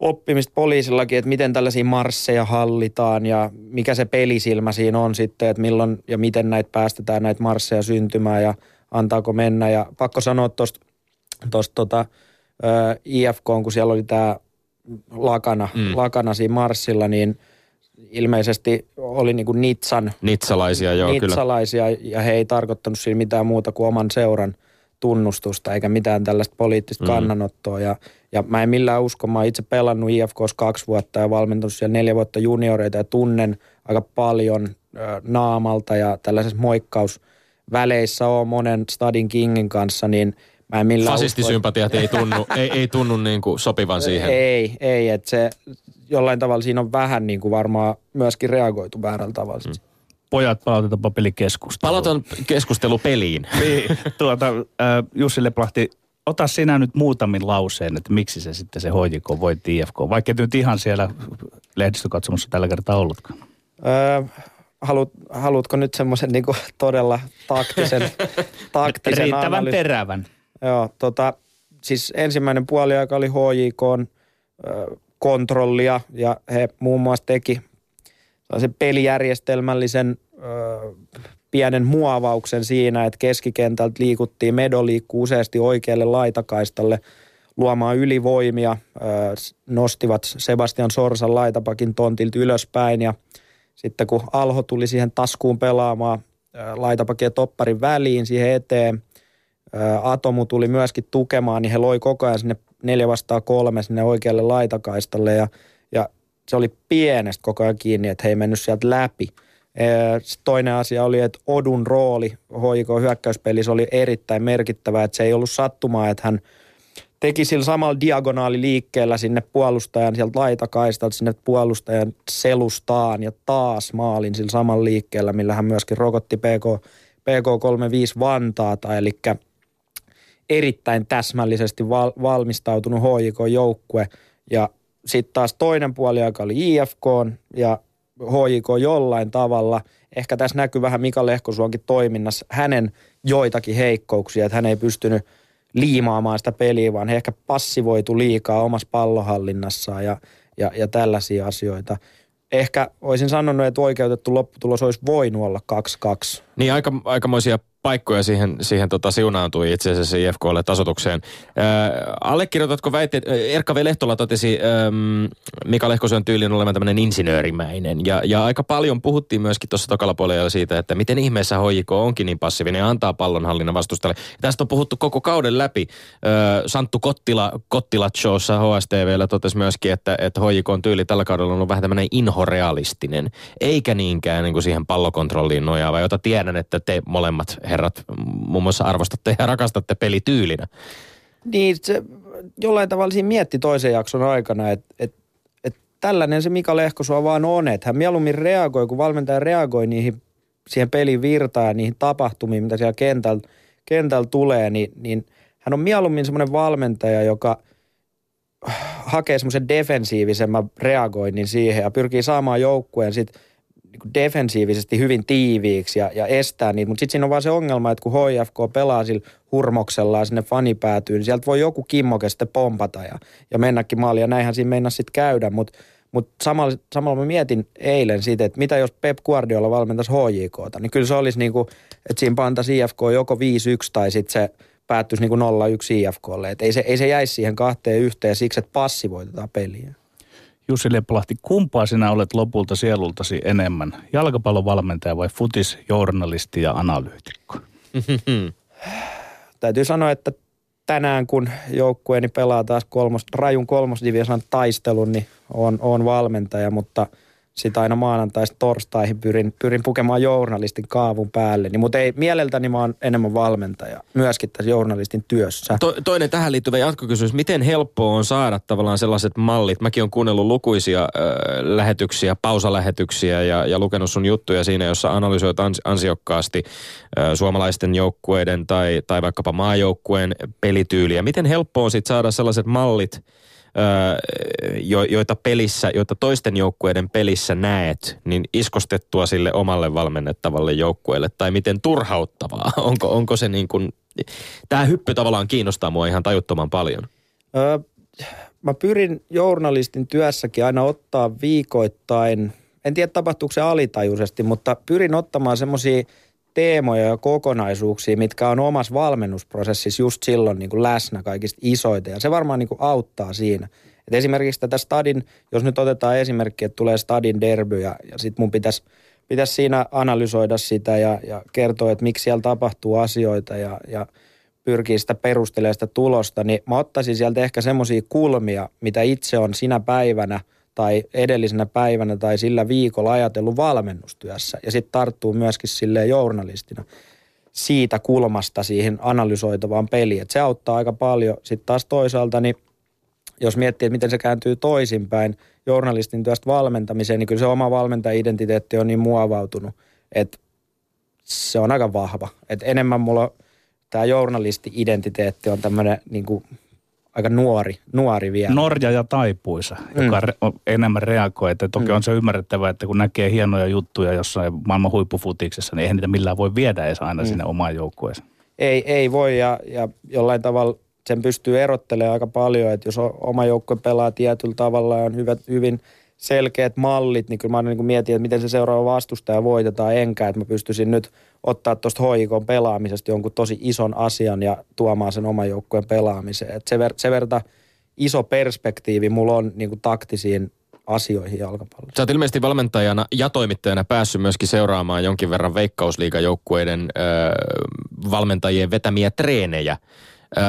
Speaker 2: oppimista poliisillakin, että miten tällaisia marsseja hallitaan ja mikä se pelisilmä siinä on sitten, että milloin ja miten näitä päästetään näitä marsseja syntymään ja antaako mennä. Ja pakko sanoa tuosta tosta, tota, IFK, kun siellä oli tämä lakana, mm. lakana siinä marssilla, niin ilmeisesti oli niin kuin Nitsan.
Speaker 1: Nitsalaisia, joo
Speaker 2: Nitsalaisia, kyllä. ja he ei tarkoittanut siinä mitään muuta kuin oman seuran tunnustusta eikä mitään tällaista poliittista mm. kannanottoa. Ja ja mä en millään usko, mä oon itse pelannut IFKs kaksi vuotta ja valmentunut siellä neljä vuotta junioreita ja tunnen aika paljon ö, naamalta ja tällaisessa moikkausväleissä on monen Stadin Kingin kanssa, niin mä en millään
Speaker 1: Fasistisympatiat usko, ei tunnu, ei, ei tunnu niin kuin sopivan siihen. <laughs>
Speaker 2: Ei, ei, että se jollain tavalla siinä on vähän niin kuin varmaan myöskin reagoitu väärällä tavalla. Mm.
Speaker 3: Pojat, palautetaanpa pelikeskustelu.
Speaker 1: Palautan keskustelu peliin. <laughs>
Speaker 3: niin, tuota, äh, Jussi Leplahti ota sinä nyt muutamin lauseen, että miksi se sitten se hoidiko voi IFK, vaikka nyt ihan siellä lehdistökatsomussa tällä kertaa ollutkaan.
Speaker 2: Öö, haluat, haluatko nyt semmoisen niin todella taktisen, <laughs> taktisen
Speaker 3: Riittävän analyysi? terävän.
Speaker 2: Joo, tota, siis ensimmäinen puoli aika oli HJK kontrollia ja he muun muassa teki pelijärjestelmällisen pienen muovauksen siinä, että keskikentältä liikuttiin, Medo liikkuu useasti oikealle laitakaistalle luomaan ylivoimia, nostivat Sebastian Sorsan laitapakin tontilta ylöspäin ja sitten kun Alho tuli siihen taskuun pelaamaan laitapakin ja topparin väliin siihen eteen, Atomu tuli myöskin tukemaan, niin he loi koko ajan sinne neljä vastaa kolme sinne oikealle laitakaistalle ja se oli pienestä koko ajan kiinni, että he ei mennyt sieltä läpi – Sitten toinen asia oli, että Odun rooli HJK hyökkäyspelissä oli erittäin merkittävä, että se ei ollut sattumaa, että hän teki sillä samalla diagonaaliliikkeellä sinne puolustajan sieltä laitakaistalta sinne puolustajan selustaan ja taas maalin sillä samalla liikkeellä, millä hän myöskin rokotti PK, PK35 Vantaata, eli erittäin täsmällisesti val, valmistautunut HJK-joukkue ja sitten taas toinen puoli aika oli IFK ja HJK jollain tavalla. Ehkä tässä näkyy vähän Mika Lehkosuonkin toiminnassa hänen joitakin heikkouksia, että hän ei pystynyt liimaamaan sitä peliä, vaan he ehkä passivoitu liikaa omassa pallohallinnassaan ja, ja, ja tällaisia asioita. Ehkä olisin sanonut, että oikeutettu lopputulos olisi voinut olla 2-2.
Speaker 1: Niin aika, aikamoisia paikkoja siihen, siihen tota siunaantui itse asiassa IFKlle tasotukseen. Äh, allekirjoitatko väitteet, Erkka V. Lehtola totesi ähm, Mika Lehkosen tyylin olevan tämmöinen insinöörimäinen. Ja, ja aika paljon puhuttiin myöskin tuossa tokalla puolella siitä, että miten ihmeessä HJK onkin niin passiivinen ja antaa pallonhallinnan vastustajalle. Tästä on puhuttu koko kauden läpi. Äh, Santtu Kottila, Kottila Showssa HSTVllä totesi myöskin, että, että on tyyli tällä kaudella on ollut vähän tämmöinen inhorealistinen. Eikä niinkään niin kuin siihen pallokontrolliin nojaava, jota tiedän, että te molemmat herrat muun muassa arvostatte ja rakastatte pelityylinä.
Speaker 2: Niin, se jollain tavalla siinä mietti toisen jakson aikana, että et, et tällainen se Mika Lehkosua vaan on, että hän mieluummin reagoi, kun valmentaja reagoi niihin, siihen pelin virtaan ja niihin tapahtumiin, mitä siellä kentällä, kentällä tulee, niin, niin hän on mieluummin semmoinen valmentaja, joka hakee semmoisen defensiivisemmän reagoinnin siihen ja pyrkii saamaan joukkueen sitten niin defensiivisesti hyvin tiiviiksi ja, ja estää niitä. Mutta sitten siinä on vaan se ongelma, että kun HFK pelaa sillä hurmoksellaan sinne fanipäätyyn, niin sieltä voi joku kimmoke sitten pompata ja, ja mennäkin maaliin. Ja näinhän siinä meinaa sitten käydä. Mutta mut samalla, samalla mä mietin eilen siitä, että mitä jos Pep Guardiola valmentaisi HJKta, niin kyllä se olisi niin kuin, että siinä pantaisi IFK joko 5-1 tai sitten se päättyisi niin kuin 0-1 IFKlle. Et ei se, ei se jäisi siihen kahteen yhteen siksi, että passivoitetaan peliä.
Speaker 3: Jussi Lepolahti, kumpaa sinä olet lopulta sielultasi enemmän? Jalkapallovalmentaja vai futisjournalisti ja analyytikko? <clears throat>
Speaker 2: Täytyy sanoa, että tänään kun joukkueeni pelaa taas kolmos, rajun kolmosdivision taistelun, niin on, on valmentaja, mutta – sitten aina maanantaista torstaihin pyrin, pyrin pukemaan journalistin kaavun päälle. Niin, mutta ei, mieleltäni mä oon enemmän valmentaja myöskin tässä journalistin työssä.
Speaker 1: To, toinen tähän liittyvä jatkokysymys. Miten helppoa on saada tavallaan sellaiset mallit? Mäkin on kuunnellut lukuisia äh, lähetyksiä, pausalähetyksiä ja, ja lukenut sun juttuja siinä, jossa analysoit ans, ansiokkaasti äh, suomalaisten joukkueiden tai, tai vaikkapa maajoukkueen pelityyliä. Miten helppoa on sitten saada sellaiset mallit – jo, joita pelissä, joita toisten joukkueiden pelissä näet, niin iskostettua sille omalle valmennettavalle joukkueelle, tai miten turhauttavaa? <laughs> Onko, onko se niin kuin, tämä hyppy tavallaan kiinnostaa mua ihan tajuttoman paljon. Öö,
Speaker 2: mä pyrin journalistin työssäkin aina ottaa viikoittain, en tiedä tapahtuuko se alitajuisesti, mutta pyrin ottamaan semmoisia teemoja ja kokonaisuuksia, mitkä on omassa valmennusprosessissa just silloin niin kuin läsnä kaikista isoita. Ja se varmaan niin kuin auttaa siinä. Et esimerkiksi tätä stadin, jos nyt otetaan esimerkki, että tulee stadin derby ja, ja sitten mun pitäisi pitäisi siinä analysoida sitä ja, ja kertoa, että miksi siellä tapahtuu asioita ja, ja pyrkii sitä perustelemaan sitä tulosta, niin mä ottaisin sieltä ehkä semmoisia kulmia, mitä itse on sinä päivänä – tai edellisenä päivänä tai sillä viikolla ajatellut valmennustyössä ja sitten tarttuu myöskin sille journalistina siitä kulmasta siihen analysoitavaan peliin. Et se auttaa aika paljon. Sitten taas toisaalta, niin jos miettii, että miten se kääntyy toisinpäin journalistin työstä valmentamiseen, niin kyllä se oma valmentaja-identiteetti on niin muovautunut, että se on aika vahva. Et enemmän mulla tämä journalisti-identiteetti on tämmöinen niin aika nuori, nuori vielä.
Speaker 3: Norja ja taipuisa, mm. joka re, enemmän reagoi. Että toki mm. on se ymmärrettävää, että kun näkee hienoja juttuja jossain maailman huippufutiksessa, niin eihän niitä millään voi viedä edes aina mm. sinne omaan joukkueeseen.
Speaker 2: Ei, ei voi ja, ja jollain tavalla sen pystyy erottelemaan aika paljon, että jos oma joukkue pelaa tietyllä tavalla ja on hyvät, hyvin selkeät mallit, niin kyllä mä niin mietin, että miten se seuraava vastustaja voitetaan enkä, että mä pystyisin nyt – ottaa tuosta hoikon pelaamisesta jonkun tosi ison asian ja tuomaan sen oman joukkueen pelaamiseen. Et se, ver, se verta iso perspektiivi mulla on niin kuin taktisiin asioihin jalkapallossa.
Speaker 1: Sä oot ilmeisesti valmentajana ja toimittajana päässyt myöskin seuraamaan jonkin verran veikkausliigajoukkueiden ö, valmentajien vetämiä treenejä. Ö,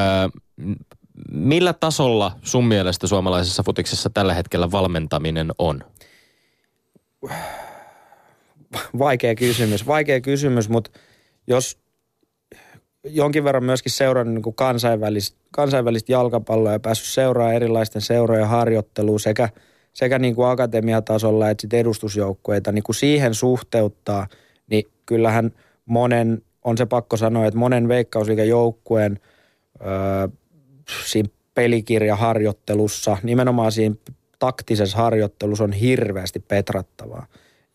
Speaker 1: millä tasolla sun mielestä suomalaisessa futiksessa tällä hetkellä valmentaminen on?
Speaker 2: Vaikea kysymys, vaikea kysymys, mutta jos jonkin verran myöskin seurannut niin kuin kansainvälistä, kansainvälistä jalkapalloa ja päässyt seuraamaan erilaisten seurojen harjoittelua sekä, sekä niin kuin akatemiatasolla että sit edustusjoukkueita, niin kuin siihen suhteuttaa, niin kyllähän monen, on se pakko sanoa, että monen veikkausliikan öö, siinä pelikirjaharjoittelussa, nimenomaan siinä taktisessa harjoittelussa on hirveästi petrattavaa.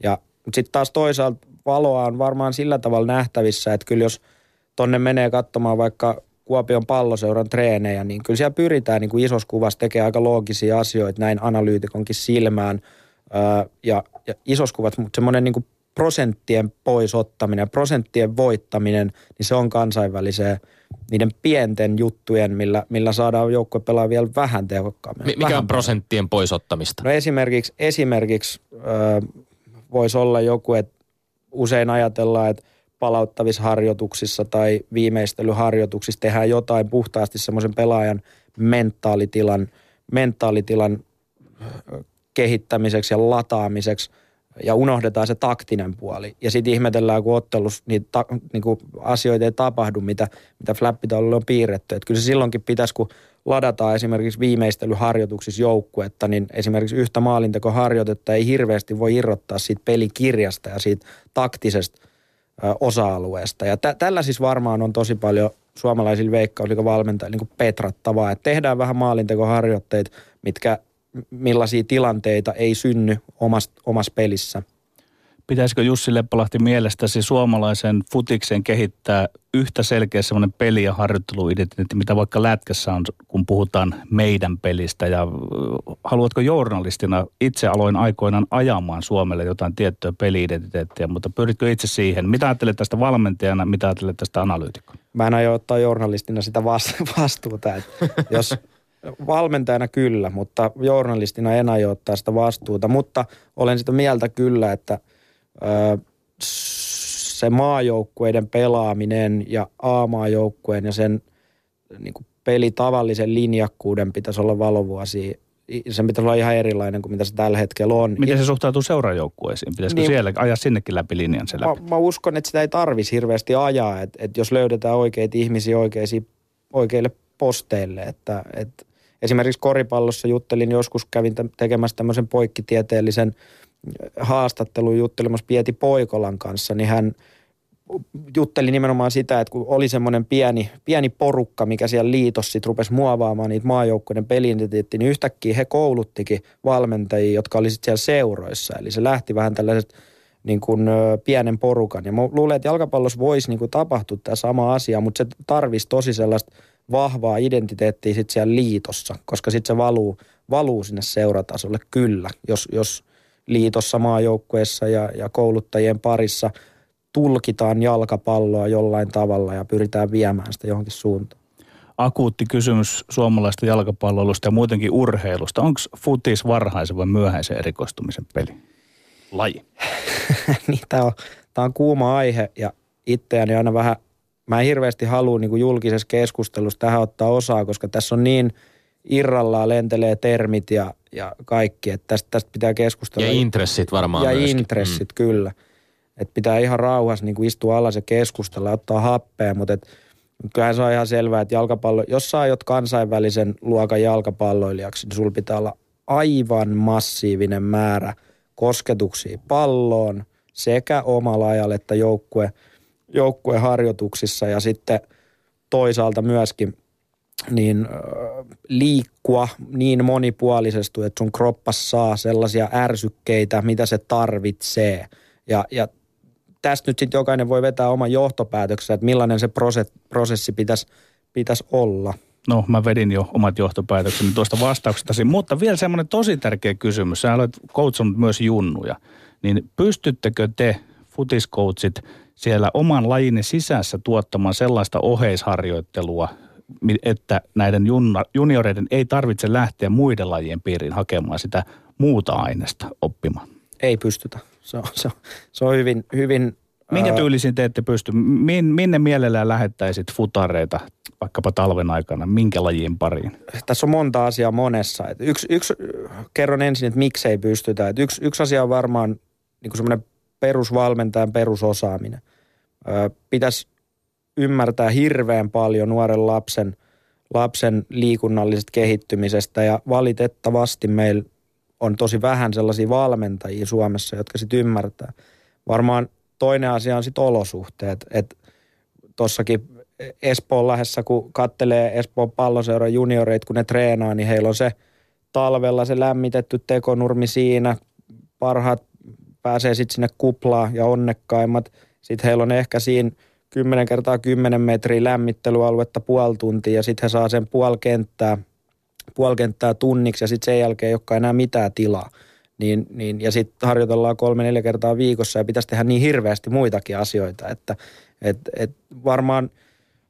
Speaker 2: Ja sitten taas toisaalta valoa on varmaan sillä tavalla nähtävissä, että kyllä jos tonne menee katsomaan vaikka Kuopion palloseuran treenejä, niin kyllä siellä pyritään niin kuin isossa kuvassa tekemään aika loogisia asioita näin analyytikonkin silmään. Öö, ja, ja isossa kuvassa, mutta semmoinen niin prosenttien poisottaminen, prosenttien voittaminen, niin se on kansainväliseen niiden pienten juttujen, millä, millä saadaan joukkue pelaa vielä vähän tehokkaammin.
Speaker 1: Mikä
Speaker 2: vähän
Speaker 1: on prosenttien poisottamista?
Speaker 2: No esimerkiksi, esimerkiksi öö, voisi olla joku, että usein ajatellaan, että palauttavissa harjoituksissa tai viimeistelyharjoituksissa tehdään jotain puhtaasti semmoisen pelaajan mentaalitilan, mentaalitilan kehittämiseksi ja lataamiseksi ja unohdetaan se taktinen puoli. Ja sitten ihmetellään, kun ottelussa niitä ta, niinku asioita ei tapahdu, mitä, mitä flappitaululle on piirretty. Et kyllä se silloinkin pitäisi, kun ladataan esimerkiksi viimeistelyharjoituksissa joukkuetta, niin esimerkiksi yhtä maalintekoharjoitetta ei hirveästi voi irrottaa siitä pelikirjasta ja siitä taktisesta osa-alueesta. Ja tä, tällä siis varmaan on tosi paljon suomalaisilla veikkausliikavalmentajilla niin petrattavaa, että tehdään vähän maalintekoharjoitteita, mitkä millaisia tilanteita ei synny omassa, omassa pelissä.
Speaker 3: Pitäisikö Jussi Leppalahti mielestäsi suomalaisen futiksen kehittää yhtä selkeä semmoinen peli- ja harjoitteluidentiteetti, mitä vaikka lätkässä on, kun puhutaan meidän pelistä? Ja haluatko journalistina, itse aloin aikoinaan ajamaan Suomelle jotain tiettyä peliidentiteettiä, mutta pyritkö itse siihen? Mitä ajattelet tästä valmentajana, mitä ajattelet tästä analyytikona?
Speaker 2: Mä en aio ottaa journalistina sitä <laughs> vastuuta, että jos valmentajana kyllä, mutta journalistina en aio ottaa sitä vastuuta. Mutta olen sitä mieltä kyllä, että ö, se maajoukkueiden pelaaminen ja A-maajoukkueen ja sen niin kuin pelitavallisen linjakkuuden pitäisi olla valovuosi. Sen pitäisi olla ihan erilainen kuin mitä se tällä hetkellä on.
Speaker 3: Miten se suhtautuu seurajoukkueisiin? Pitäisikö niin, siellä ajaa sinnekin läpi linjan se läpi?
Speaker 2: Mä, mä uskon, että sitä ei tarvitsisi hirveästi ajaa, että, että jos löydetään oikeita ihmisiä oikeisiin, oikeille posteille, että, että esimerkiksi koripallossa juttelin joskus, kävin tekemässä tämmöisen poikkitieteellisen haastattelun juttelemassa Pieti Poikolan kanssa, niin hän jutteli nimenomaan sitä, että kun oli semmoinen pieni, pieni porukka, mikä siellä liitossa sitten rupesi muovaamaan niitä maajoukkueiden peliidentiteettiä, niin yhtäkkiä he kouluttikin valmentajia, jotka oli sitten siellä seuroissa. Eli se lähti vähän tällaiset niin kuin, pienen porukan. Ja mä luulen, että jalkapallossa voisi niin kuin, tapahtua tämä sama asia, mutta se tarvisi tosi sellaista vahvaa identiteettiä sitten siellä liitossa, koska sitten se valuu, valuu sinne seuratasolle kyllä, jos, jos liitossa, maajoukkueessa ja, ja kouluttajien parissa tulkitaan jalkapalloa jollain tavalla ja pyritään viemään sitä johonkin suuntaan.
Speaker 3: Akuutti kysymys suomalaista jalkapalloilusta ja muutenkin urheilusta. Onko futis varhaisen vai myöhäisen erikoistumisen peli? Laji. <laughs>
Speaker 2: niin, tämä on, on kuuma aihe ja itseäni aina vähän mä en hirveästi halua niin kuin julkisessa keskustelussa tähän ottaa osaa, koska tässä on niin irrallaan lentelee termit ja, ja kaikki, että tästä, tästä pitää keskustella.
Speaker 1: Ja intressit varmaan
Speaker 2: Ja
Speaker 1: myöskin.
Speaker 2: intressit, mm. kyllä. Että pitää ihan rauhassa niin kuin istua alas ja keskustella ja ottaa happea, mutta et, kyllähän se on ihan selvää, että jalkapallo, jos sä aiot kansainvälisen luokan jalkapalloilijaksi, niin sulla pitää olla aivan massiivinen määrä kosketuksia palloon sekä omalla ajalla että joukkue – joukkueharjoituksissa ja sitten toisaalta myöskin niin liikkua niin monipuolisesti, että sun kroppas saa sellaisia ärsykkeitä, mitä se tarvitsee. Ja, ja tästä nyt sitten jokainen voi vetää oman johtopäätöksen, että millainen se prosessi pitäisi, pitäisi olla.
Speaker 3: No, mä vedin jo omat johtopäätökseni tuosta vastauksestasi, mutta vielä semmoinen tosi tärkeä kysymys. Sä olet coachannut myös junnuja, niin pystyttekö te futiskoutsit siellä oman lajinne sisässä tuottamaan sellaista oheisharjoittelua, että näiden junioreiden ei tarvitse lähteä muiden lajien piiriin hakemaan sitä muuta aineesta oppimaan?
Speaker 2: Ei pystytä. Se on, se on, se on hyvin, hyvin
Speaker 3: Minkä tyylisiin te ette pysty? Min, minne mielellään lähettäisit futareita vaikkapa talven aikana? Minkä lajien pariin?
Speaker 2: Tässä on monta asiaa monessa. Et yksi, yksi, kerron ensin, että miksei pystytä. Et yksi, yksi asia on varmaan niin semmoinen perusvalmentajan perusosaaminen. Pitäisi ymmärtää hirveän paljon nuoren lapsen, lapsen liikunnallisesta kehittymisestä ja valitettavasti meillä on tosi vähän sellaisia valmentajia Suomessa, jotka sitten ymmärtää. Varmaan toinen asia on sitten olosuhteet, että tossakin Espoon lähessä, kun kattelee Espoon palloseuran junioreit, kun ne treenaa, niin heillä on se talvella se lämmitetty tekonurmi siinä, parhaat pääsee sitten sinne kuplaan ja onnekkaimmat. Sitten heillä on ehkä siinä 10 kertaa 10 metriä lämmittelyaluetta puoli tuntia ja sitten he saa sen puoli kenttää, puoli kenttää tunniksi ja sitten sen jälkeen ei olekaan enää mitään tilaa. Niin, niin, ja sitten harjoitellaan kolme, neljä kertaa viikossa ja pitäisi tehdä niin hirveästi muitakin asioita, että et, et varmaan,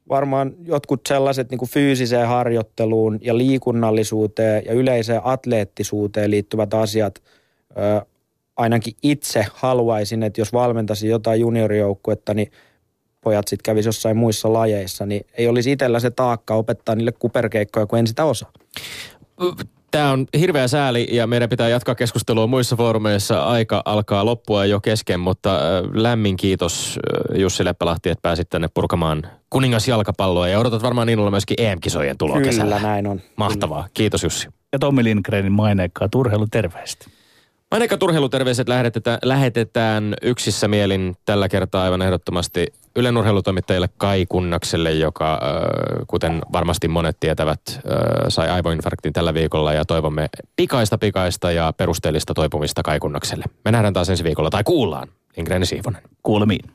Speaker 2: varmaan jotkut sellaiset niin kuin fyysiseen harjoitteluun ja liikunnallisuuteen ja yleiseen atleettisuuteen liittyvät asiat ö, ainakin itse haluaisin, että jos valmentaisin jotain juniorijoukkuetta, niin pojat sitten kävisi jossain muissa lajeissa, niin ei olisi itsellä se taakka opettaa niille kuperkeikkoja, kun en sitä osaa.
Speaker 1: Tämä on hirveä sääli ja meidän pitää jatkaa keskustelua muissa foorumeissa. Aika alkaa loppua jo kesken, mutta lämmin kiitos Jussi Leppälahti, että pääsit tänne purkamaan kuningasjalkapalloa ja odotat varmaan innolla myöskin EM-kisojen tuloa
Speaker 2: Kyllä,
Speaker 1: kesällä.
Speaker 2: näin on.
Speaker 1: Mahtavaa. Kiitos Jussi.
Speaker 3: Ja Tommi Lindgrenin maineikkaa turheilu terveistä.
Speaker 1: Maineikka turheiluterveiset lähetetään, lähetetään yksissä mielin tällä kertaa aivan ehdottomasti Ylen urheilutoimittajalle Kai Kunnakselle, joka, kuten varmasti monet tietävät, sai aivoinfarktin tällä viikolla ja toivomme pikaista pikaista ja perusteellista toipumista Kai Kunnakselle. Me nähdään taas ensi viikolla, tai kuullaan, Ingreeni Siivonen.
Speaker 3: Kuulemiin.